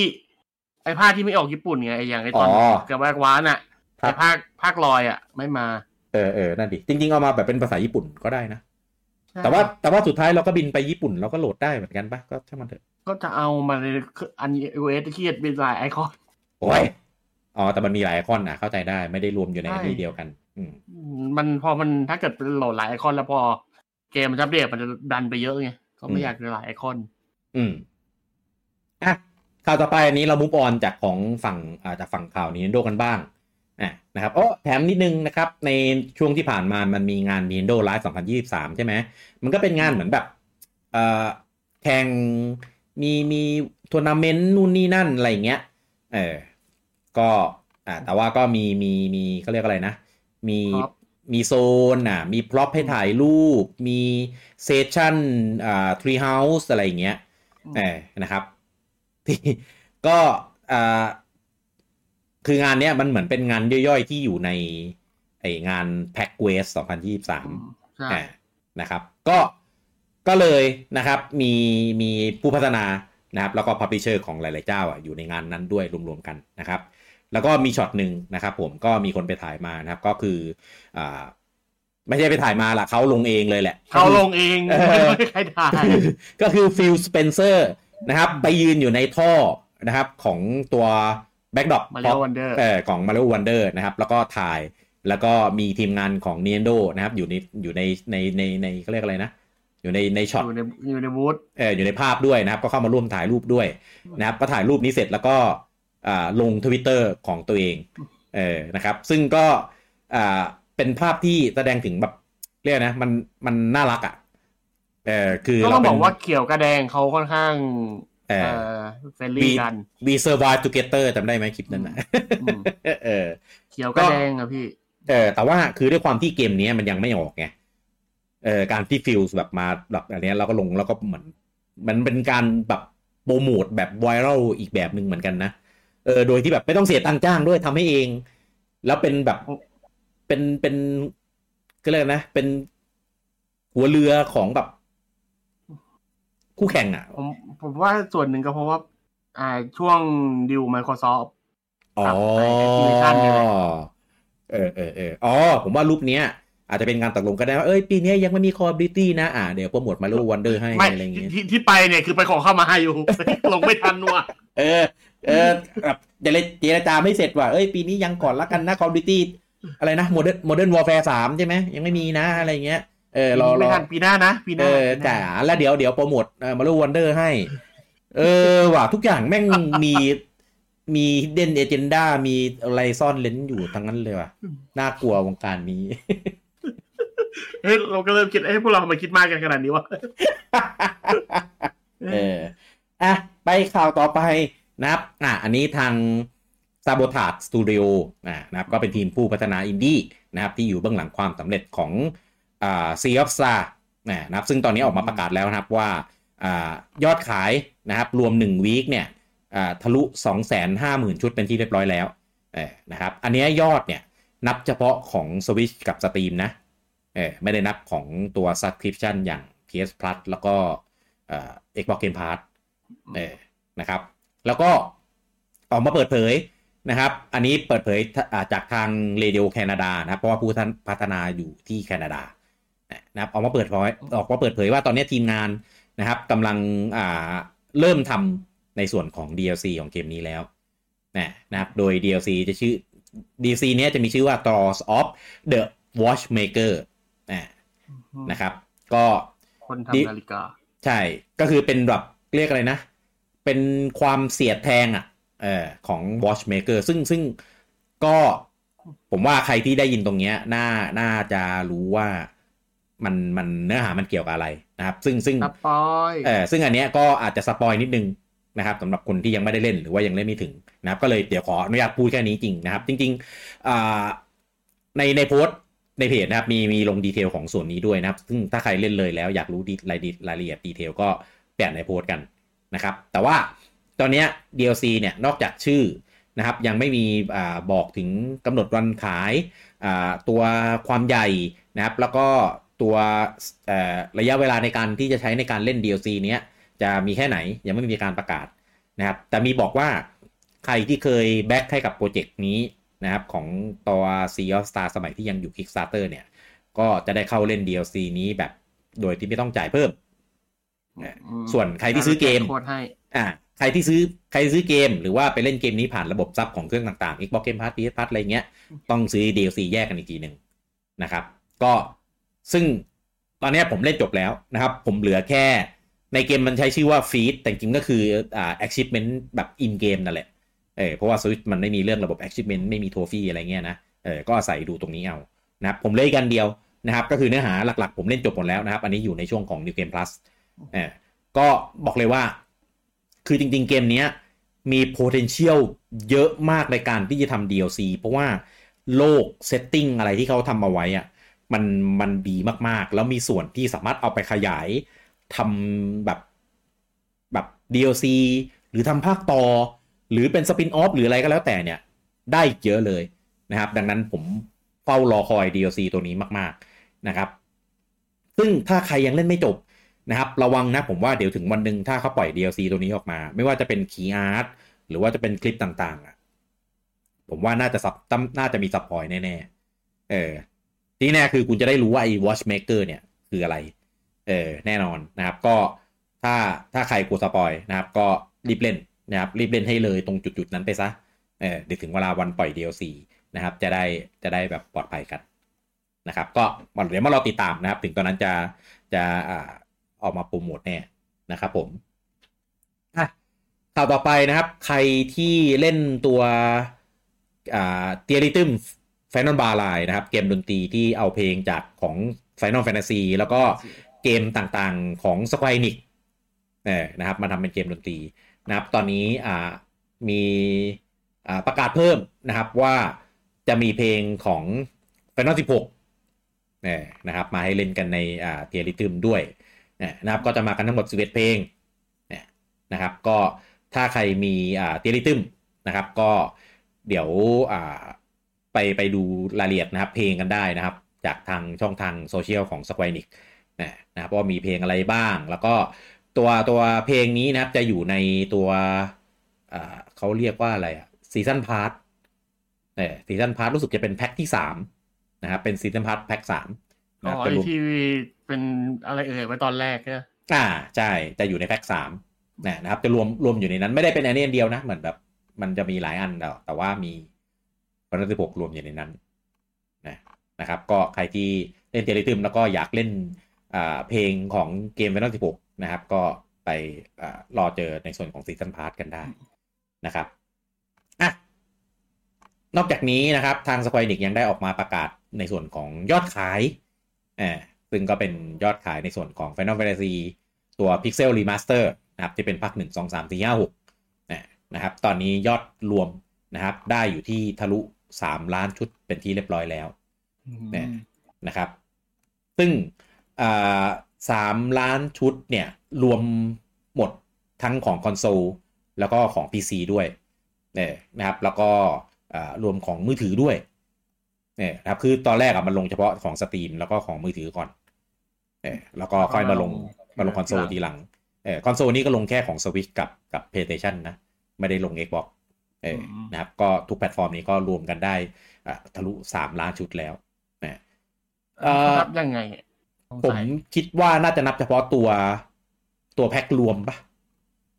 ไอภาคที่ไม่ออกญี่ปุ่นไงไออย่างไอตอนอ๋อกับแวกวานอะครัไอบภาคภาคลอยอะไม่มา เออเออนั่นดิจริง ๆ เอามาแบบเป็นภาษาญี่ปุ่นก็ได้นะใช่แต่ว่าแต่ว่าสุดท้ายเราก็บินไปญี่ปุ่นเราก็โหลดได้เหมือนกันปะก็ช่างมันเถอะก็จะเอามาในอันยูเอสที่เป็นลายไอคอนโอ้ยอ๋อแต่มันมีหลายไอคอนอะเข้าใจได้ไม่ได้รวมอยู่ในใช่อันนี้เดียวกัน อืมมันพอมันถ้าเกิดเป็นโหลดหลายไอคอนแล้วพอเกมมันจะอัปเดตมันจะดันไปเยอะไง ก็อืไม่มอยากจะหลายไอคอน อืมอะข่าวต่อไปอันนี้เรา move on จากของฝั่งอ่าจากฝั่งข่าว Nintendo กันบ้างอะนะครับโอ้แถมนิดนึงนะครับ ในช่วงที่ผ่านมามันมีงาน Nintendo Live 2023 ใช่ไหม มันก็เป็นงานเหมือนแบบเอ่อแข่งมีมีทัวร์นาเมนต์นู่นนี่นั่น อะไรอย่างเงี้ย เออ ก็อ่าแต่ว่าก็มีมีมีเขาเรียกอะไรนะ มี Prop มีโซนอะมี prop ให้ถ่ายรูป มี session อ่า Treehouse อะไรอย่างเงี้ยเออนะครับที่ก็อ่าคืองานเนี้ยมันเหมือนเป็นงานย่อยๆ ที่อยู่ในไองาน Pack West 2023ใช่อ่านะครับ ก็ก็เลยนะครับมีมีผู้พัฒนานะครับ แล้วก็ publisher ของหลาย ๆ เจ้าอะอยู่ในงานนั้นด้วยรวม ๆ กันนะครับ แล้วก็มีช็อตหนึ่งนะครับผมก็มีคนไปถ่ายมานะครับ ก็คืออ่าไม่ใช่ไปถ่ายมาละเขาลงเองเลยแหละเขาลงเองเออไม่ได้ใครถ่ายก็คือ Phil Spencer นะครับ ไปยืนอยู่ในท่อนะครับ ของตัว backdrop Mario Wonder เออของ Mario Wonder นะครับ แล้วก็ถ่ายแล้วก็มีทีมงานของ Nintendo นะครับ อยู่ในอยู่ในในในในเขาเรียกอะไรนะ อยู่ในในช็อตอยู่ในอยู่ในบูธเอออยู่ในภาพด้วยนะครับ ก็เข้ามาร่วมถ่ายรูปด้วยนะครับ ก็ถ่ายรูปนี้เสร็จแล้วก็อ่า ลงทวิตเตอร์ของตัวเองเออนะครับ ซึ่งก็อ่าเป็นภาพที่แสดงถึงแบบเรียกนะมันมันน่ารักอะเออคือก็ต้องเรบป็อนกว่าเขียวกับแดงเขาค่อนข้างเออเอ่อ friendly กัน We Survive Together จำได้ไหมคลิปนั้นนะอืมเออเขียวกับแดงอะพี่เออแต่ว่าคือด้วยความที่เกมนี้มันยังไม่ออกไงเออการที่ฟิลแบบมาแบบอันเนี้ยเราก็ลงแล้วก็เหมือน มันเป็นการแบบโปรโมทแบบไวรัลอีกแบบหนึ่งเหมือนกันนะ เออโดยที่แบบไม่ต้องเสียตังค์จ้างด้วยทำให้เอง แล้วเป็นแบบเป็นเป็นก็เลยกนะ เป็นหัวเรือของแบบ คู่แข่งอะ ผมผมว่าส่วนหนึ่งก็เพราะว่า อ่าช่วงดิว Microsoft อ๋อกับไอ้ Activision เนี่ยแหละเออเออเอออ๋อผมว่ารูปเนี้ยอาจจะเป็นการตกลงกันได้ว่าเอ้ยปีนี้ยังไม่มี Call of Duty นะอ่าเดี๋ยวโปรโมทมาโลวันเดอร์ให้ไม่อะไรอย่างเงี้ยที่ที่ไปเนี่ยคือไปขอเข้ามาให้อยู่ลงไม่ทันว่ะเออ เออแบบเจรเจรจาไม่เสร็จว่ะเอ้ยปีนี้ยังก่อนละกันนะ Call of Duty อะไรนะ Modern Modern Warfare 3ใช่ไหมยังไม่มีนะอะไรอย่างเงี้ยเออรอรไม่อทันปีหน้านะปีหเอน้าอจ๋าแล้วเดี๋ยวเดี๋ยวโปรโมทเอ่อมาโลวันเดอร์ให้ เออว่ะทุกอย่างแม่งมีมีเด่นเอเจนดามีอะไรซ่อนเลนอยู่ทั้งนั้นเลยว่ะน่ากลัววงการนี้เฮ้ยเราก็เริ่มคิดเอ้ยพวกเราทำไมคิดมากกันขนาดนี้วะเอออะไปข่าวต่อไป นะครับอะอันนี้ทาง Sabotage Studio อะนะครับก็เป็นทีมผู้พัฒนาอินดี้นะครับที่อยู่เบื้องหลังความสำเร็จของอ่า Sea of Stars นะครับซึ่งตอนนี้ออกมาประกาศแล้วนะครับว่าอ่ายอดขายนะครับรวม1 week เนี่ยอ่าทะลุ 250,000 ชุดเป็นที่เรียบร้อยแล้วเออนะครับอันนี้ยยอดเนี่ยนับเฉพาะของ Switch กับ Steam นะเออไม่ได้นับของตัว subscription อย่าง PS Plus แล้วก็เอ่อ Xbox Game Pass เออนะครับ แล้วก็ออกมาเปิดเผยนะครับ อันนี้เปิดเผยอ่าจากทาง Radio Canada นะครับ เพราะว่าผู้ท่านพัฒนาอยู่ที่แคนาดานะครับออกมาเปิดเผยออกมาเปิดเผยว่าตอนนี้ทีมงานนะครับกำลังอ่าเริ่มทำในส่วนของ DLC ของเกมนี้แล้วนะนะครับ โดย DLC จะชื่อ DLC เนี้ยจะมีชื่อว่า Doors of the Watchmaker อ่านะครับ ก็คนดิทำนาฬิกา ใช่ก็คือเป็นแบบเรียกอะไรนะ เป็นความเสียดแทงอะเออของ Watchmaker ซึ่งซึ่งก็ผมว่าใครที่ได้ยินตรงเนี้ยน่าน่าจะรู้ว่ามันมันเนื้อหามันเกี่ยวกับอะไรนะครับ ซึ่งซึ่งสปอยเออซึ่งอันเนี้ยก็อาจจะสปอยนิดนึงนะครับสำหรับคนที่ยังไม่ได้เล่นหรือว่ายังเล่นไม่ถึงนะครับ ก็เลยเดี๋ยวขออนุญาตพูดแค่นี้จริงนะครับ จริงๆอ่าในในโพสต์ในเพจนะครับมีมีลงดีเทลของส่วนนี้ด้วยนะครับ ซึ่งถ้าใครเล่นเลยแล้วอยากรู้ดีรายรายละเอียดดีเทลก็แปะในโพสต์กัน นะครับ แต่ว่าตอนนี้ DLC เนี่ยนอกจากชื่อนะครับยังไม่มีอบอกถึงกำหนดวันขายตัวความใหญ่นะครับ แล้วก็ตัวระยะเวลาในการที่จะใช้ในการเล่น DLC เนี้ยจะมีแค่ไหนยังไม่มีการประกาศนะครับ แต่มีบอกว่าใครที่เคยแบ็คให้กับโปรเจกต์นี้นะครับของตัว Sea of Star สมัยที่ยังอยู่ Kickstarter เนี่ย ก็จะได้เข้าเล่น DLC นี้แบบโดยที่ไม่ต้องจ่ายเพิ่ม ส่วนใครที่ซื้อเกมโคตรให้อ่าใครที่ซื้อใครซื้อเกม หรือว่าไปเล่นเกมนี้ผ่านระบบซับของเครื่องต่างๆ Xbox Game Pass PS Pass อะไรเงี้ย ต้องซื้อ DLC แยกกันอีกทีหนึ่งนะครับ ก็ซึ่งตอนเนี้ยผมเล่นจบแล้วนะครับ ผมเหลือแค่ในเกมมันใช้ชื่อว่าฟีดแต่จริงๆก็คืออ่า achievement แบบ in game นั่นแหละเออเพราะว่าสวิตมันไม่มีเรื่องระบบ achievement ไม่มีโทฟี่อะไรเงี้ยนะเออก็ใส่ดูตรงนี้เอานะครับผมเล่นกันเดียวนะครับ ก็คือเนื้อหาหลักๆ ผมเล่นจบหมดแล้วนะครับ อันนี้อยู่ในช่วงของ New Game Plus เออก็บอกเลยว่า คือจริง ๆ เกมเนี้ยมี potential เยอะมากในการที่จะทำ DLC เพราะว่าโลก setting อะไรที่เขาทำเอาไว้อะมันมันดีมากๆ แล้วมีส่วนที่สามารถเอาไปขยายทำแบบแบบ DLC หรือทำภาคต่อ หรือเป็นสปินออฟหรืออะไรก็แล้วแต่เนี่ย ได้เยอะเลยนะครับ ดังนั้นผมเฝ้ารอคอย DLC ตัวนี้มาก ๆนะครับ ซึ่งถ้าใครยังเล่นไม่จบ นะครับระวังนะผมว่าเดี๋ยวถึงวันหนึ่งถ้าเขาปล่อย DLC ตัวนี้ออกมา ไม่ว่าจะเป็นคีย์อาร์ตหรือว่าจะเป็นคลิปต่างๆอะผมว่าน่าจะซับน่าจะมี spoil แน่ๆเออที่แน่คือคุณจะได้รู้ว่าไอ้ Watchmaker เนี่ยคืออะไร เออแน่นอนนะครับ ก็ถ้าถ้าใครกลัว spoil นะครับ ก็รีบเล่นนะครับรีบเล่นให้เลยตรงจุดๆนั้นไปซะเออเดี๋ยวถึงเวลาวันปล่อย DLC นะครับ จะได้จะได้แบบปลอดภัยกันนะครับ ก็เดี๋ยวมาเราติดตามนะครับ ถึงตอนนั้นจะจะอ่า ออกมาโปรโมทแน่นะครับผมอะข่าวต่อไปนะครับ ใครที่เล่นตัวอ่า Theatrhythm Final Bar Line นะครับ เกมดนตรีที่เอาเพลงจากของ Final Fantasy แล้วก็เกมต่างๆของ Square Enix เออนะครับมาทำเป็นเกมดนตรีนะครับ ตอนนี้อ่ามีอ่าประกาศเพิ่มนะครับว่าจะมีเพลงของ Final 16เนี่ยนะครับ มาให้เล่นกันในอ่า Theatrhythm ด้วย นะครับก็จะมากันทั้งหมด 11 เพลงนะครับก็ถ้าใครมีอ่า Theatrhythm นะครับก็เดี๋ยวอ่าไปไปดูรายละเอียดนะครับเพลงกันได้นะครับ จากทางช่องทางโซเชียลของ Square Enix นะครับว่ามีเพลงอะไรบ้าง แล้วก็ตัวตัวเพลงนี้นะครับจะอยู่ในตัวเขาเรียกว่าอะไรอะ season pass เออ season pass รู้สึกจะเป็นแพ็คที่สามนะครับเป็น season pass แพ็คสาม อ๋อไอที่เป็นอะไรเอ่ยไว้ตอนแรกใช่อ่าใช่จะอยู่ในแพ็คสามนะครับ จะรวมรวมอยู่ในนั้นไม่ได้เป็นอันนี้อันเดียวนะ เหมือนแบบ มันจะมีหลายอันแต่ว่ามีพันธุ์สิบหกรวมอยู่ในนั้นนะนะครับ ก็ใครที่เล่น Theatrhythm แล้วก็อยากเล่นเพลงของเกม Final 16นะครับ ก็ไปอรอเจอในส่วนของ season pass กันได้นะครับอะนอกจากนี้นะครับ ทาง Square Enix ยังได้ออกมาประกาศในส่วนของยอดขาย อ่าซึ่งก็เป็นยอดขายในส่วนของ Final Fantasy ตัว Pixel Remaster นะครับที่เป็นภาค1 2 3 4 5 6นะครับตอนนี้ยอดรวมนะครับได้อยู่ที่ทะลุ 3 ล้านชุดเป็นที่เรียบร้อยแล้วนะครับ ซึ่งสามล้านชุดเนี่ยรวมหมดทั้งของคอนโซลแล้วก็ของ PC ด้วยเนี่ยนะครับแล้วก็รวมของมือถือด้วย เนี่ยนะครับคือตอนแรกอะมันลงเฉพาะของ Steam แล้วก็ของมือถือก่อนเนี่ยแล้วก็ค่อยมาลงมาลงคอนโซลทีหลังเออคอนโซลนี้ก็ลงแค่ของ Switch กับกับ PlayStation นะ ไม่ได้ลง Xbox เออนะครับ ก็ทุกแพลตฟอร์มนี้ก็รวมกันได้ทะลุสามล้านชุดแล้วนะนับยังไง ผมคิดว่าน่าจะนับเฉพาะตัวตัวแพ็ครวมปะ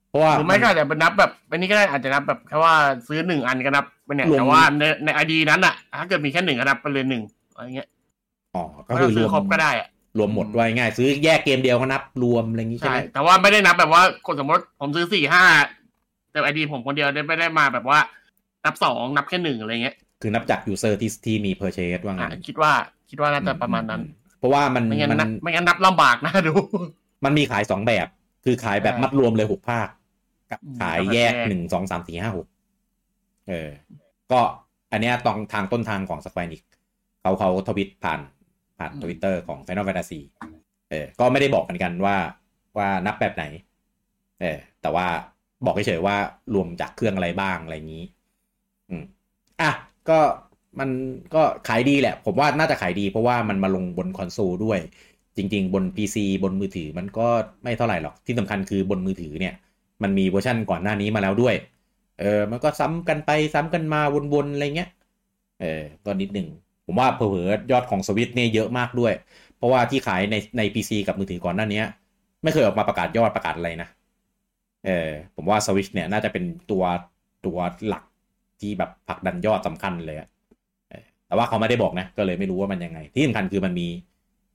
เพราะว่าหรือไม่ก็อาจจะเป็นนับแบบอันนี้ก็ได้อาจจะนับแบบแค่ว่าซื้อหนึ่งอันก็นับ ไปเนี่ยแต่ว่าในในไอดีนั้นอะถ้าเกิดมีแค่หนึ่งก็นับไปเลยหนึ่งอะไรเงี้ยอ๋อก็คือรวมครบก็ได้อะรวมหมดด้วยง่าย ซื้อแยกเกมเดียวก็นับรวมอะไรอย่างงี้ใช่ไหมแต่ว่าไม่ได้นับแบบว่าคนสมมติผมซื้อสี่ห้าแต่ไอดีผมคนเดียวไม่ได้มาแบบว่า นับสองนับแค่หนึ่งอะไรเงี้ยคือนับจาก user ที่ที่มี purchase ว่างั้อะนคิดว่าคิดว่าน่าจะประมาณนั้น เพราะว่ามันไม่งั้นมันนับไม่งั้นนับลำบากนะดู มันมีขายสองแบบ คือขายแบบอ่ามัมัดรวมเลยหกภาคกับอืมขายกับแยกแยกหนึ่งสองสามสี่ห้าหกเออ ก็อันเนี้ยตองทางต้นทางของส q คว e นิกเขาเขาทวิตผ่านผ่านทวิตเตอร์ของ Final Fantasy เออก็ไม่ได้บอกกันกันว่าว่านับแบบไหน เออแต่ว่าบอกเฉยๆว่ารวมจากเครื่องอะไรบ้างอะไรอย่างนี้ อืมอะก็มันก็ขายดีแหละ ผมว่าน่าจะขายดีเพราะว่ามันมาลงบนคอนโซลด้วย จริง ๆ บน PC บนมือถือมันก็ไม่เท่าไหร่หรอกที่สำคัญคือบนมือถือเนี่ย มันมีเวอร์ชันก่อนหน้านี้มาแล้วด้วย เออมันก็ซ้ำกันไปซ้ำกันมาวนๆอะไรเงี้ยเออก็นิดหนึ่งผมว่าเผลอยอดของสวิตเนี่ยเยอะมากด้วย เพราะว่าที่ขายในใน PC กับมือถือก่อนหน้านี้ไม่เคยออกมาประกาศยอดประกาศอะไรนะเออผมว่าสวิตเนี่ยน่าจะเป็นตัวตัวหลักที่แบบผลักดันยอดสำคัญเลยอะแต่ว่าเขาไม่ได้บอกนะ ก็เลยไม่รู้ว่ามันยังไง ที่สำคัญคือมันมี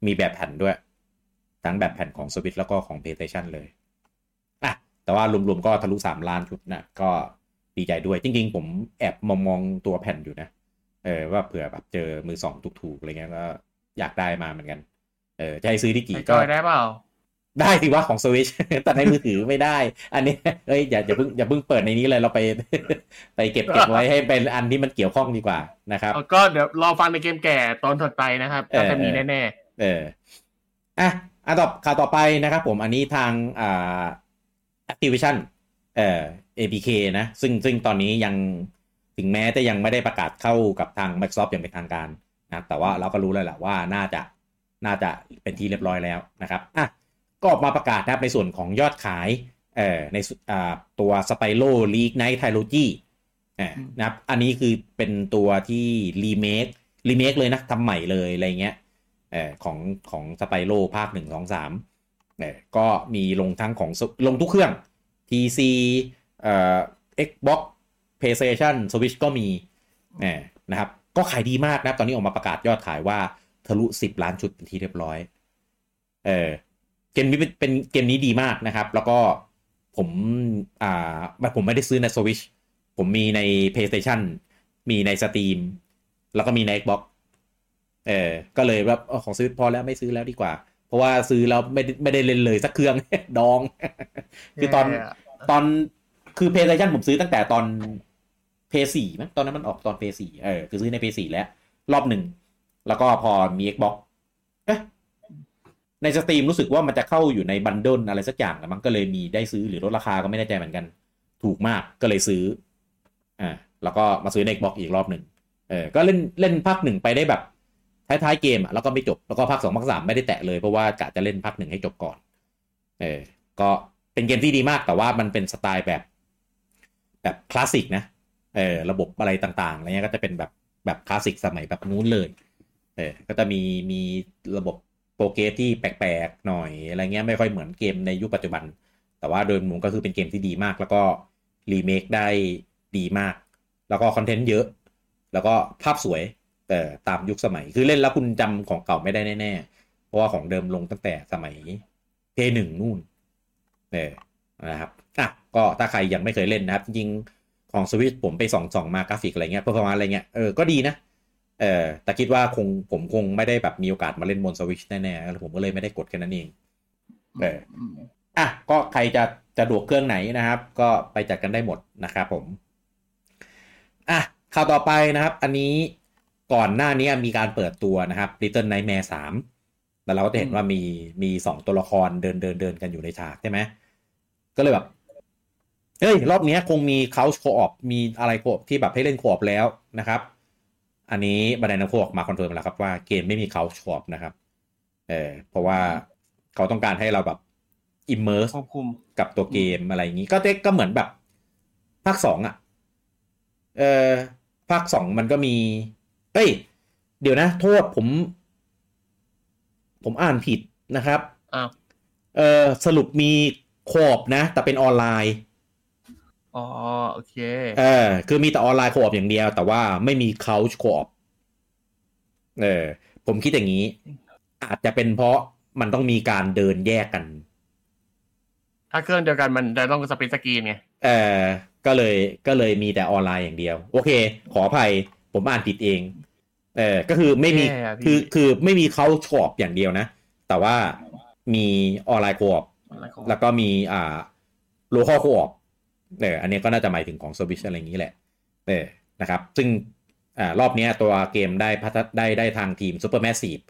มีแบบแผ่นด้วย ทั้งแบบแผ่นของสวิตแล้วก็ของ PlayStation เลยอะแต่ว่ารวมๆก็ทะลุสามล้านชุดนะก็ ดีใจด้วย จริง ๆ ผมแอบมองมองตัวแผ่นอยู่นะ เออว่าเผื่อแบบเจอมือสองถูกๆอะไรเงี้ยก็อยากได้มาเหมือนกัน เออจะให้ซื้อที่ไปกี่จก็อยได้เปล่าได้สิว่าของสวิชแต่ในมือถือไม่ได้ อันนี้เอ้ยอย่าอย่าเพิ่งอย่าเพิ่งเปิดในนี้เลยเราไป ไปเก็บเก็บไว้ให้เป็นอันที่มันเกี่ยวข้องดีกว่านะครับเอาก็เดี๋ยวรอฟังในเกมแก่ตอนถัดไปนะครับเออก็จะมีแน่เอออะอันต่อข่าวต่อไปนะครับผมอันนี้ทางอ่า Activision เอ่อ APK นะ ซึ่งซึ่งตอนนี้ยังถึงแม้จะยังไม่ได้ประกาศเข้ากับทาง Microsoft อย่างเป็นทางการนะแต่ว่าเราก็รู้แล้วแหละว่าน่าจะน่าจะเป็นที่เรียบร้อยแล้วนะครับอะก็ออกมาประกาศนะครับในส่วนของยอดขายเอ่อในสุอ่าตัว Spyro League Night Trilogy เอ่อนะครับ อันนี้คือเป็นตัวที่รีเมครีเมคเลยนะทำใหม่เลยอะไรเงี้ยเอ่อของของสไปโ o ภาคหนึ่งสองสามเอ่อก็มีลงทั้งของ Sw- ลงทุกเครื่อง PC เอ่อ Xbox PlayStation Switch ก็มีเอ่อนะครับ ก็ขายดีมากนะครับตอนนี้ออกมาประกาศยอดขายว่าทะลุ 10 ล้านชุดเป็นที่เรียบร้อย เออเกมนี้เป็นเป็นเกมนี้ดีมากนะครับ แล้วก็ผมอ่าผมไม่ได้ซื้อใน Switch ผมมีใน PlayStation มีใน Steam แล้วก็มีใน Xbox เออก็เลยแบบเออของซื้อพอแล้วไม่ซื้อแล้วดีกว่า เพราะว่าซื้อแล้วไม่ได้ไม่ได้เล่นเลยสักเครื่องดองๆคือตอนแย่ะตอนคือ PlayStation ผมซื้อตั้งแต่ตอน PS4 มั้งตอนนั้นมันออกตอน PS4 เออคือซื้อใน PS4 แล้ว รอบหนึ่ง แล้วก็พอมี Xbox เอ๊ะในสตรีมรู้สึกว่ามันจะเข้าอยู่ในบันเดิลอะไรสักอย่างแล้วมันก็เลยมีได้ซื้อหรือลดราคาก็ไม่แน่ใจเหมือนกัน ถูกมากก็เลยซื้ออ่าแล้วก็มาซื้อใน Xbox อีกรอบหนึ่งเออก็เล่นเล่นภาคหนึ่งไปได้แบบ ท้ายๆเกมอะแล้วก็ไม่จบแล้วก็ภาคสองภาคสามไม่ได้แตะเลยเพราะว่ากะจะเล่นภาคหนึ่งให้จบก่อนเออก็เป็นเกมที่ดีมากแต่ว่ามันเป็นสไตล์แบบแบบคลาสสิกนะเออระบบอะไรต่างๆอะไรเงี้ยก็จะเป็นแบบแบบคลาสสิกสมัยแบบนู้นเลยเออก็จะมีมีระบบ progress ที่แปลกๆหน่อยอะไรเงี้ยไม่ค่อยเหมือนเกมในยุคปัจจุบัน แต่ว่าโดยรวมก็คือเป็นเกมที่ดีมาก แล้วก็รีเมคได้ดีมาก แล้วก็คอนเทนต์เยอะ แล้วก็ภาพสวย เอ่ตามยุคสมัยคือเล่นแล้วคุณจำของเก่าไม่ได้แน่ๆ เพราะว่าของเดิมลงตั้งแต่สมัย Play หนึ่งนู่นเออนะครับอะก็ถ้าใครยังไม่เคยเล่นนะครับ จริงของสวิตผมไปส่องส่องมากราฟิกอะไรเงี้ย perform อะไรเงี้ยเออก็ดีนะเออแต่คิดว่าคงผมคงไม่ได้แบบมีโอกาสมาเล่นบนสวิชแน่ๆแล้วผมก็เลยไม่ได้กดแค่นั้นเองเอออะก็ใครจะสะดวกเครื่องไหนนะครับ ก็ไปจัดกันได้หมดนะครับผมอะข่าวต่อไปนะครับ อันนี้ ก่อนหน้านี้มีการเปิดตัวนะครับ Little Nightmare 3 แล้วเราก็จะเห็นว่ามีมีสองตัวละครเดินเดินเดินกันอยู่ในฉากใช่ไหม ก็เลยแบบเฮ้ย รอบเนี้ยคงมี couch co-op มีอะไร co-op ที่แบบให้เล่น co-op แล้วนะครับ อันนี้ Bandai Namco ออกมาคอนเฟิร์มแล้วครับว่าเกมไม่มี couch co-op นะครับ เออเพราะว่าเขาต้องการให้เราแบบ immerse ควบคุมกับตัวเกมอะไรอย่างนี้ ก็เจ๊ก็เหมือนแบบ ภาคสองอะ เออภาคสองมันก็มี เอ้ย เดี๋ยวนะ โทษผม ผมอ่านผิดนะครับอ้าวเออสรุปมี co-op นะ แต่เป็นออนไลน์ อ๋อ โอเค เออ คือมีแต่ online co-op อย่างเดียว แต่ว่าไม่มี couch co-opเออ ผมคิดอย่างนี้ อาจจะเป็นเพราะมันต้องมีการเดินแยกกัน ถ้าเครื่องเดียวกันมันจะต้อง split screen ไง เออ ก็เลย ก็เลยมีแต่ออนไลน์อย่างเดียว โอเค ขออภัยผผมอ่านผิดเอง เออก็คือไม่มีแย่อะพี่คือคือไม่มี couch co-op อย่างเดียวนะ แต่ว่ามี online co-op อะไรของแล้วก็มีอ่า local co-op เอออันนี้ก็น่าจะหมายถึงของ Switch อะไรอย่างนี้แหละเออนะครับ ซึ่งอ่ารอบเนี้ยตัวเกมได้พัฒได้ได้ทางทีม Supermassive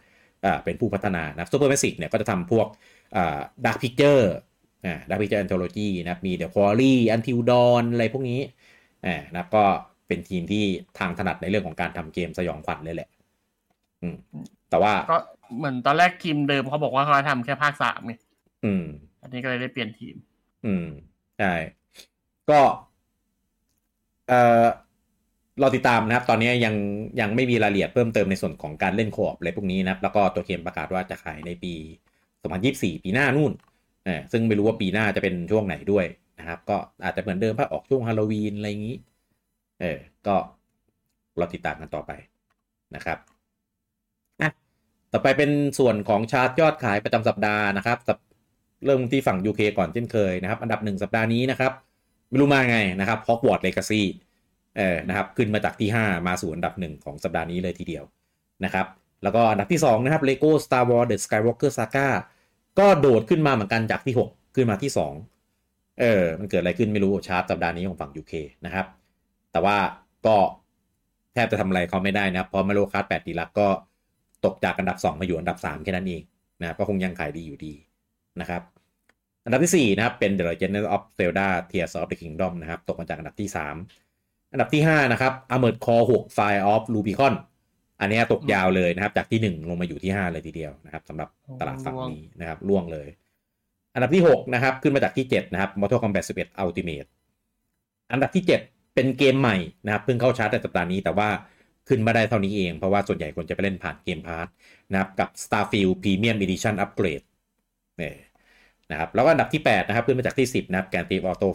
อ่าเป็นผู้พัฒนานะ Supermassive เนี่ยก็จะทำพวกอ่า Dark Picture อ่า Dark Picture Anthology นะครับมี The Quarry Until Dawn อะไรพวกนี้อ่านะครับก็ เป็นทีมที่ทางถนัดในเรื่องของการทำเกมสยองขวัญเลยแหละ อืม แต่ว่าก็เหมือนตอนแรกทีมเดิมเขาบอกว่าเขาทำแค่ภาคสามไงอืม อันนี้ก็เลยได้เปลี่ยนทีม อืมใช่ก็เอ่อเราติดตามนะครับ ตอนนี้ยังยังไม่มีรายละเอียดเพิ่มเติมในส่วนของการเล่นโคออปอะไรพวกนี้นะครับ แล้วก็ตัวเกมประกาศว่าจะขายในปี 2024 ปีหน้านู่นเออซึ่งไม่รู้ว่าปีหน้าจะเป็นช่วงไหนด้วยนะครับ ก็อาจจะเหมือนเดิมถ้าออกช่วงฮาโลวีนอะไรอย่างนี้ เออก็เราติดตามกันต่อไปนะครับอะต่อไปเป็นส่วนของชาร์ตยอดขายประจำสัปดาห์นะครับเริ่มที่ฝั่ง UK ก่อนเช่นเคยนะครับ อันดับหนึ่งสัปดาห์นี้นะครับ ไม่รู้มาไงนะครับฮอกวอตเลกาซีเออนะครับขึ้นมาจากที่ 5 มาสู่อันดับหนึ่งของสัปดาห์นี้เลยทีเดียวนะครับ แล้วก็อันดับที่ 2 นะครับ Lego Star Wars The Skywalker Saga ก็โดดขึ้นมาเหมือนกันจากที่ 6 ขึ้นมาที่ 2 เออ มันเกิดอะไรขึ้นไม่รู้ชาร์ตสัปดาห์นี้ของฝั่ง UK นะครับ แต่ว่าก็แทบจะทำอะไรเขาไม่ได้นะครับเพราะ Mario Kart 8 Deluxe ก็ตกจากอันดับ 2 มาอยู่อันดับ 3 แค่นั้นเองนะครับก็คงยังขายดีอยู่ดีนะครับ อันดับที่ 4 นะครับ เป็น The Legend of Zelda Tears of the Kingdom นะครับ ตกมาจากอันดับที่ 3 อันดับที่ 5 นะครับ Armored Core 6 Fire of Rubicon อันเนี้ยตกยาวเลยนะครับ จากที่ 1 ลงมาอยู่ที่ 5 เลยทีเดียวนะครับสำหรับตลาดฝั่งนี้นะครับล่วงเลย อันดับที่ 6 นะครับ ขึ้นมาจากที่ 7 นะครับ Mortal Kombat 11 Ultimate อันดับที่ 7 เป็นเกมใหม่นะครับเพิ่งเข้าชาร์ตในสัปดาห์นี้แต่ว่าขึ้นมาได้เท่านี้เอง เพราะว่าส่วนใหญ่คนจะไปเล่นผ่าน Game Pass นะครับกับ Starfield Premium Edition Upgrade เนี่ยนะครับแล้วก็อันดับที่ 8 นะครับ ขึ้นมาจากที่ 10 นะครับ Grand Theft Auto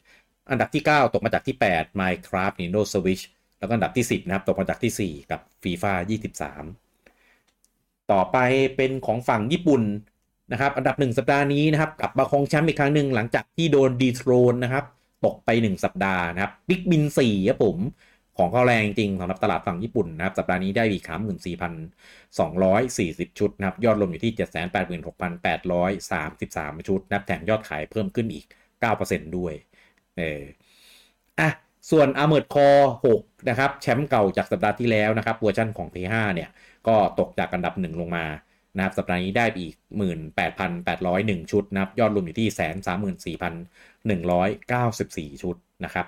5 อันดับที่ 9 ตกมาจากที่ 8 Minecraft Nintendo Switch แล้วก็อันดับที่ 10 นะครับ ตกมาจากที่ 4 กับ FIFA 23 ต่อไปเป็นของฝั่งญี่ปุ่นนะครับ อันดับ 1 สัปดาห์นี้นะครับ กลับมาครองแชมป์อีกครั้งหนึ่งหลังจากที่โดน dethrone นะครับ ตกไป 1 สัปดาห์นะครับบิ๊กบิน4ครับผมของเขาแรงจริงสำหรับตลาดฝั่งญี่ปุ่นนะครับ สัปดาห์นี้ได้อีก34,240 ชุดนะครับ ยอดรวมอยู่ที่ 786,833 ชุดนะครับแถมยอดขายเพิ่มขึ้นอีก 9%ด้วยเอออะส่วน Armored Core 6นะครับ แชมป์เก่าจากสัปดาห์ที่แล้วนะครับเวอร์ชันของ P5 เนี่ย ก็ตกจากอันดับ 1 ลงมานะครับสัปดาห์นี้ได้อีก 18,801 ชุดนะครับ ยอดรวมอยู่ที่ 194 ชุดนะครับ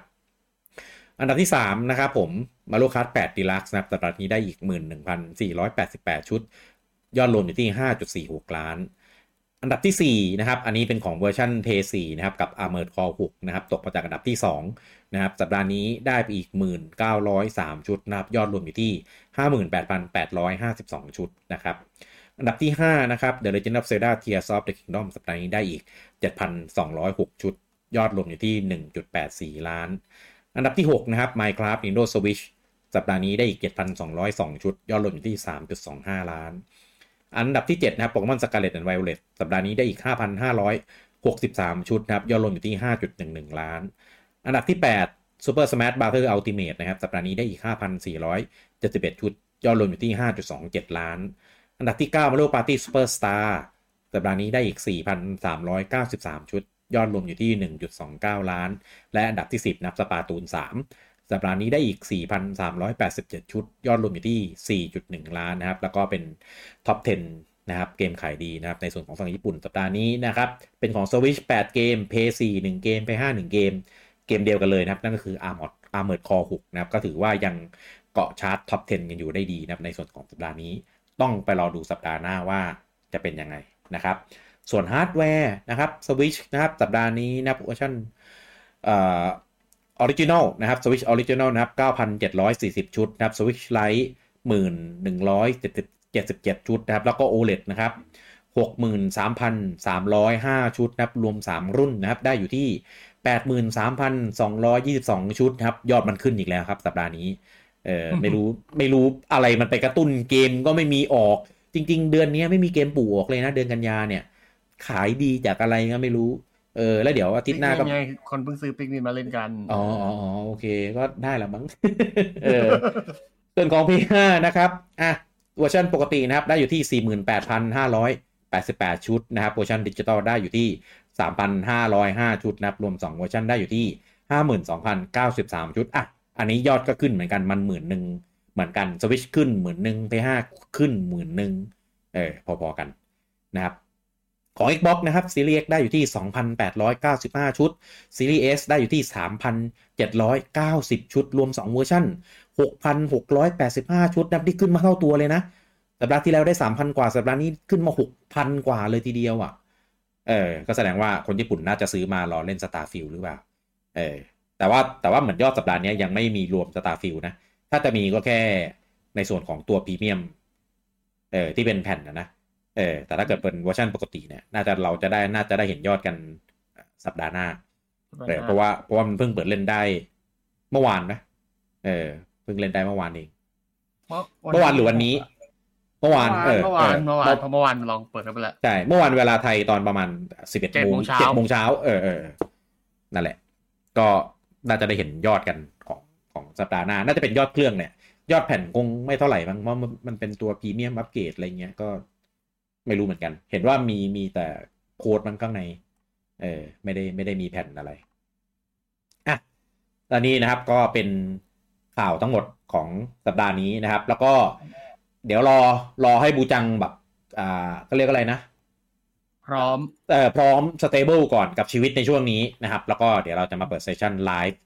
อันดับที่ 3 นะครับผมมาโลคัส8ดีลักซ์นะครับสัปดาห์นี้ได้อีก 11,488 ชุด ยอดรวมอยู่ที่ 5.46 ล้าน อันดับที่ 4 นะครับ อันนี้เป็นของเวอร์ชัน p 4นะครับ กับ Armored Core 6 นะครับ ตกมาจากอันดับที่ 2 นะครับ สัปดาห์นี้ได้ไปอีก 1,903 ชุดนะครับ ยอดรวมอยู่ที่ 58,852 ชุดนะครับ อันดับที่ 5 นะครับ The Legend of Zelda Tears of the Kingdom สัปดาห์นี้ได้อีก 7,206 ชุด ยอดรวมอยู่ที่ 1.84 ล้าน อันดับที่ 6 นะครับ Minecraft Nintendo Switch สัปดาห์นี้ได้อีก 7,202 ชุด ยอดรวมอยู่ที่ 3.25 ล้าน อันดับที่ 7 นะครับ Pokemon Scarlet and Violet สัปดาห์นี้ได้อีก 5,563 ชุดนะครับ ยอดรวมอยู่ที่ 5.11 ล้าน อันดับที่ 8 Super Smash Bros Ultimate นะครับ สัปดาห์นี้ได้อีก 5,471 ชุด ยอดรวมอยู่ที่ 5.27 ล้าน อันดับที่ 9 Mario Party Superstar สัปดาห์นี้ได้อีก 4,393 ชุด ยอดรวมอยู่ที่ 1.29 ล้าน และอันดับที่ 10 นับสปาตูน 3 สัปดาห์นี้ได้อีก 4,387 ชุด ยอดรวมอยู่ที่ 4.1 ล้านนะครับ แล้วก็เป็นท็อป 10 นะครับ เกมขายดีนะครับ ในส่วนของฝั่งญี่ปุ่นสัปดาห์นี้นะครับ เป็นของ Switch 8 เกม PS 4 1 เกม PS 5 1 เกม เกมเดียวกันเลยนะครับ นั่นก็คือ Armored Armored Core 6 นะครับ ก็ถือว่ายังเกาะชาร์ตท็อป 10 กันอยู่ได้ดีนะครับ ในส่วนของสัปดาห์นี้ ต้องไปรอดูสัปดาห์หน้าว่าจะเป็นยังไงนะครับ ส่วนฮาร์ดแวร์นะครับ Switch นะครับสัปดาห์นี้นะครับเวอร์ชัน original นะครับ Switch Original นะครับ 9,740 ชุดนะครับ Switch Lite 1,177 ชุดนะครับ แล้วก็ OLED นะครับ 63,305 ชุดนะครับ รวม 3 รุ่นนะครับ ได้อยู่ที่ 83,222 ชุดนะครับ ยอดมันขึ้นอีกแล้วครับ สัปดาห์นี้เออไม่รู้ไม่รู้อะไรมันไปกระตุ้นเกมก็ไม่มีออก จริง ๆ เดือนนี้ไม่มีเกมปู่ออกเลยนะ เดือนกันยาเนี่ย ขายดีจากอะไรก็ไม่รู้ เออ แล้วเดี๋ยวอาทิตย์หน้าก็ไงคนเพิ่งซื้อปิกนินมาเล่นกันอ๋ออ๋ออ๋อโอเค ก็ได้ละมั้งเออส่วนของ P5 นะครับอะเวอร์ชันปกตินะครับ ได้อยู่ที่ 48,588 ชุดนะครับเวอร์ชันดิจิตอลได้อยู่ที่ 3,505 ชุดนะครับ รวม 2 เวอร์ชันได้อยู่ที่ 52,093 ชุดอะอันนี้ยอดก็ขึ้นเหมือนกันมันหมื่นหนึ่งเหมือนกันสวิชขึ้นหมื่นหนึ่ง P5 ขึ้นหมื่นหนึ่งเออพอๆกันนะครับ ของ Xbox นะครับ Series X ได้อยู่ที่ 2,895 ชุด Series S ได้อยู่ที่ 3,790 ชุด รวม 2 เวอร์ชัน6,685 ชุดนับที่ขึ้นมาเท่าตัวเลยนะ สัปดาห์ที่แล้วได้ 3,000 กว่า สัปดาห์นี้ขึ้นมา 6,000 กว่าเลยทีเดียวอะ่ะ เออ ก็แสดงว่าคนญี่ปุ่นน่าจะซื้อมารอเล่น Starfield หรือเปล่า เออ แต่ว่าแต่ว่าเหมือนยอดสัปดาห์นี้ยังไม่มีรวม Starfield นะ ถ้าจะมีก็แค่ในส่วนของตัวพรีเมียม เออที่เป็นแผ่นนะนะ เออแต่ถ้าเกิดเป็นเวอร์ชันปกติเนี่ยน่าจะเราจะได้น่าจะได้เห็นยอดกันสัปดาห์หน้าเออเพราะว่าเพราะว่ามันเพิ่งเปิดเล่นได้เมื่อวานนะเออเพิ่งเล่นได้เมื่อวานเองเมื่อวานหรือวันนี้ เมื่อวานเมื่อวานเออเมื่อวานเออเพราะเมื่อวานลองเปิดกันไปแล้วใช่เมื่อวานเวลาไทยตอนประมาณสิบเอ็ดเจ็ดโมโมงงเช้าเจ็ดโมงเช้าเออเออเออนั่นแหละ ก็น่าจะได้เห็นยอดกันของของสัปดาห์หน้า น่าจะเป็นยอดเครื่องเนี่ย ยอดแผ่นคงไม่เท่าไหร่มั้งเพราะมันมันเป็นตัวพรีเมียมอัปเกรดอะไรเงี้ยก็ ไม่รู้เหมือนกัน เห็นว่ามีมีแต่โค้ดมันข้างใน เออไม่ได้ไม่ได้มีแผ่นอะไรอะตอนนี้นะครับก็เป็นข่าวทั้งหมดของสัปดาห์นี้นะครับ แล้วก็เดี๋ยวรอรอให้บูจังแบบ อ่าก็เรียกอะไรนะ พร้อมเอ่อพร้อม stable ก่อนกับชีวิตในช่วงนี้นะครับ แล้วก็เดี๋ยวเราจะมาเปิด session live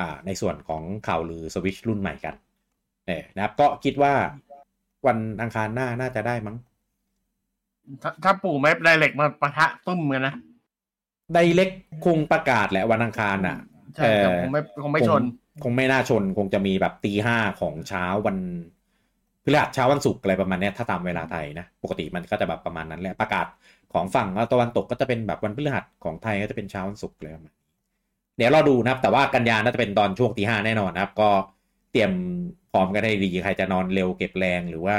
อ่าในส่วนของข่าวลือสวิชรุ่นใหม่กันเออนะครับ ก็คิดว่าวันอังคารหน้าน่าจะได้มั้ง ถ้าถ้าปู่ไม่ได้เหล็กมาปะทะตุ้มกันนะไดเล็กคงประกาศแหละวันอังคารอะใช่แต่คงไม่คงไม่ชน คงไม่น่าชน คงจะมีแบบตีห้าของเช้าวันพฤหัสเช้าวันศุกร์อะไรประมาณเนี้ยถ้าตามเวลาไทยนะ ปกติมันก็จะแบบประมาณนั้นแหละประกาศของฝั่งตะวันตกก็จะเป็นแบบวันพฤหัสของไทยก็จะเป็นเช้าวันศุกร์เลยประมาณนี้เดี๋ยวเราดูนะครับ แต่ว่ากันยาน่าจะเป็นตอนช่วงตีห้าแน่นอนนะครับ ก็เตรียมพร้อมกันให้ดีใครจะนอนเร็วเก็บแรงหรือว่า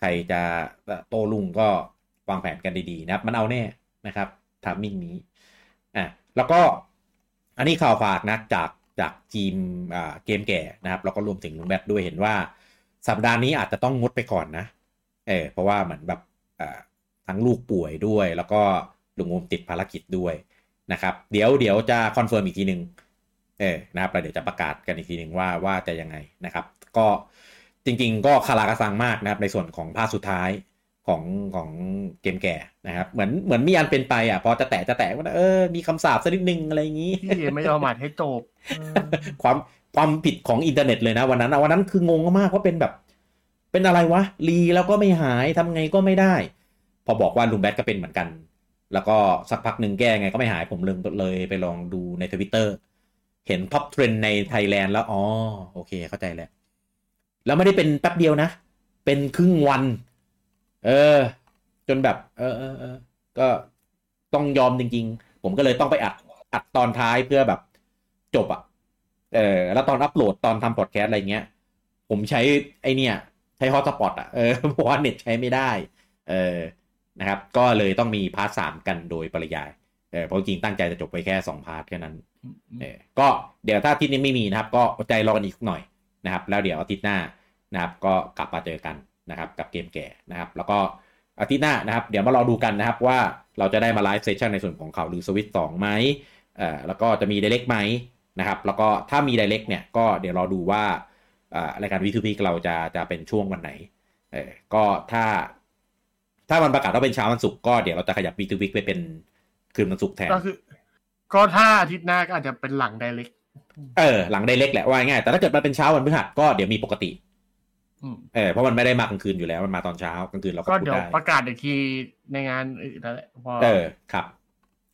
ใครจะโตลุงก็ วางแผนกันดีๆนะครับ มันเอาแน่นะครับทามมิ่งนี้อะแล้วก็อันนี้ข่าวฝากนะจากจากทีมอ่าเกมแก่นะครับ แล้วก็รวมถึงลุงแบทด้วยเห็นว่า สัปดาห์นี้อาจจะต้องงดไปก่อนนะเออเพราะว่าเหมือนแบบอ่าทั้งลูกป่วยด้วย แล้วก็ลุงงมติดภารกิจด้วยนะครับ เดี๋ยวเดี๋ยวจะ confirm อีกทีหนึ่งเออนะครับแล้วเดี๋ยวจะประกาศกันอีกทีหนึ่งว่าว่าจะยังไงนะครับ ก็จริง ๆ ก็คาราคาซังมากนะครับในส่วนของภาคสุดท้าย ของของเกมแก่นะครับ เหมือนเหมือนมีอันเป็นไปอะพอจะแตะจะแตะว่าเออมีคำสาปสักนิดนึงอะไรอย่างนี้ที่ไม่ยอมอัดให้จบเออความความผิดของอินเทอร์เน็ตเลยนะวันนั้นนะวันนั้นคืองงมากว่าเป็นแบบ เป็นอะไรวะre แล้วก็ไม่หายทำไงก็ไม่ได้ พอบอกว่าลุงแบทก็เป็นเหมือนกัน แล้วก็สักพักหนึ่งแก้ไงก็ไม่หายผมเลยเลยไปลองดูในทวิตเตอร์เห็น top trend ในไทยแลนด์แล้วอ๋อโอเคเข้าใจแล้วแล้วไม่ได้เป็นแป๊บเดียวนะ เป็นครึ่งวัน เออ จนแบบ เออเออเออก็ต้องยอมจริง ๆ ผมก็เลยต้องไปอัดอัดตอนท้ายเพื่อแบบจบอะเออ แล้วตอนอัปโหลดตอนทำพอดแคสต์อะไรเงี้ย ผมใช้ไอเนี่ย ใช้ hotspot อะเออเพราะว่าเน็ตใช้ไม่ได้ เออนะครับ ก็เลยต้องมี part สามกันโดยปริยาย เออเพราะจริงตั้งใจจะจบไปแค่สอง part แค่นั้น เออ ก็เดี๋ยวถ้าอาทิตย์นี้ไม่มีนะครับ ก็อดใจรอกันอีกหน่อยนะครับ แล้วเดี๋ยวอาทิตย์หน้านะครับ ก็กลับมาเจอกัน นะครับกับเกมแก่นะครับ แล้วก็อาทิตย์หน้านะครับ เดี๋ยวมารอดูกันนะครับว่าเราจะได้มา live session ในส่วนของข่าวลือสวิตสองไหมเอ่อแล้วก็จะมี Direct ไหมนะครับ แล้วก็ถ้ามี d ดเ e กเนี่ยก็เดี๋ยวรอดูว่าอ่ารายการวีทูพีเราจะจะเป็นช่วงวันไหนเออก็ถ้า ถ้ามันประกาศว่าเป็นเช้าวันศุกร์ก็เดี๋ยวเราจะขยับวีทูพีไปเป็นคืนวันศุกร์แทนก็คือ ก็ถ้าอาทิตย์หน้าก็อาจจะเป็นหลังไดเรกเออหลังไดเล็กแหละว่าง่ายแต่ถ้าเกิดมันเป็นเช้าวันพฤหัสก็เดี๋ยวมีปกติ เออเพราะมันไม่ได้มากลางคืนอยู่แล้วมันมาตอนเช้ากลางคืนเราก็ก็พูดเดี๋ยวได้ประกาศอีกทีในงานอื่นนั่นแหละพอเออครับ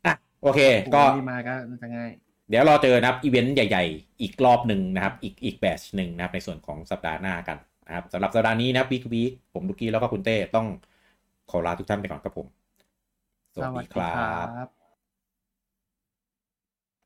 อะโอเค ก็นี่มาก็จะง่ายเดี๋ยวรอเจอนะครับอีเวนต์ใหญ่ๆ อีกรอบหนึ่งนะครับ อีกอีกแบชหนึ่งนะครับ ในส่วนของสัปดาห์หน้ากันนะครับสำหรับสัปดาห์นี้นะครับวีควีผมดุกี้แล้วก็คุณเต้ต้องขอลาทุกท่านไปก่อนครับผม สวัสดีครับครับ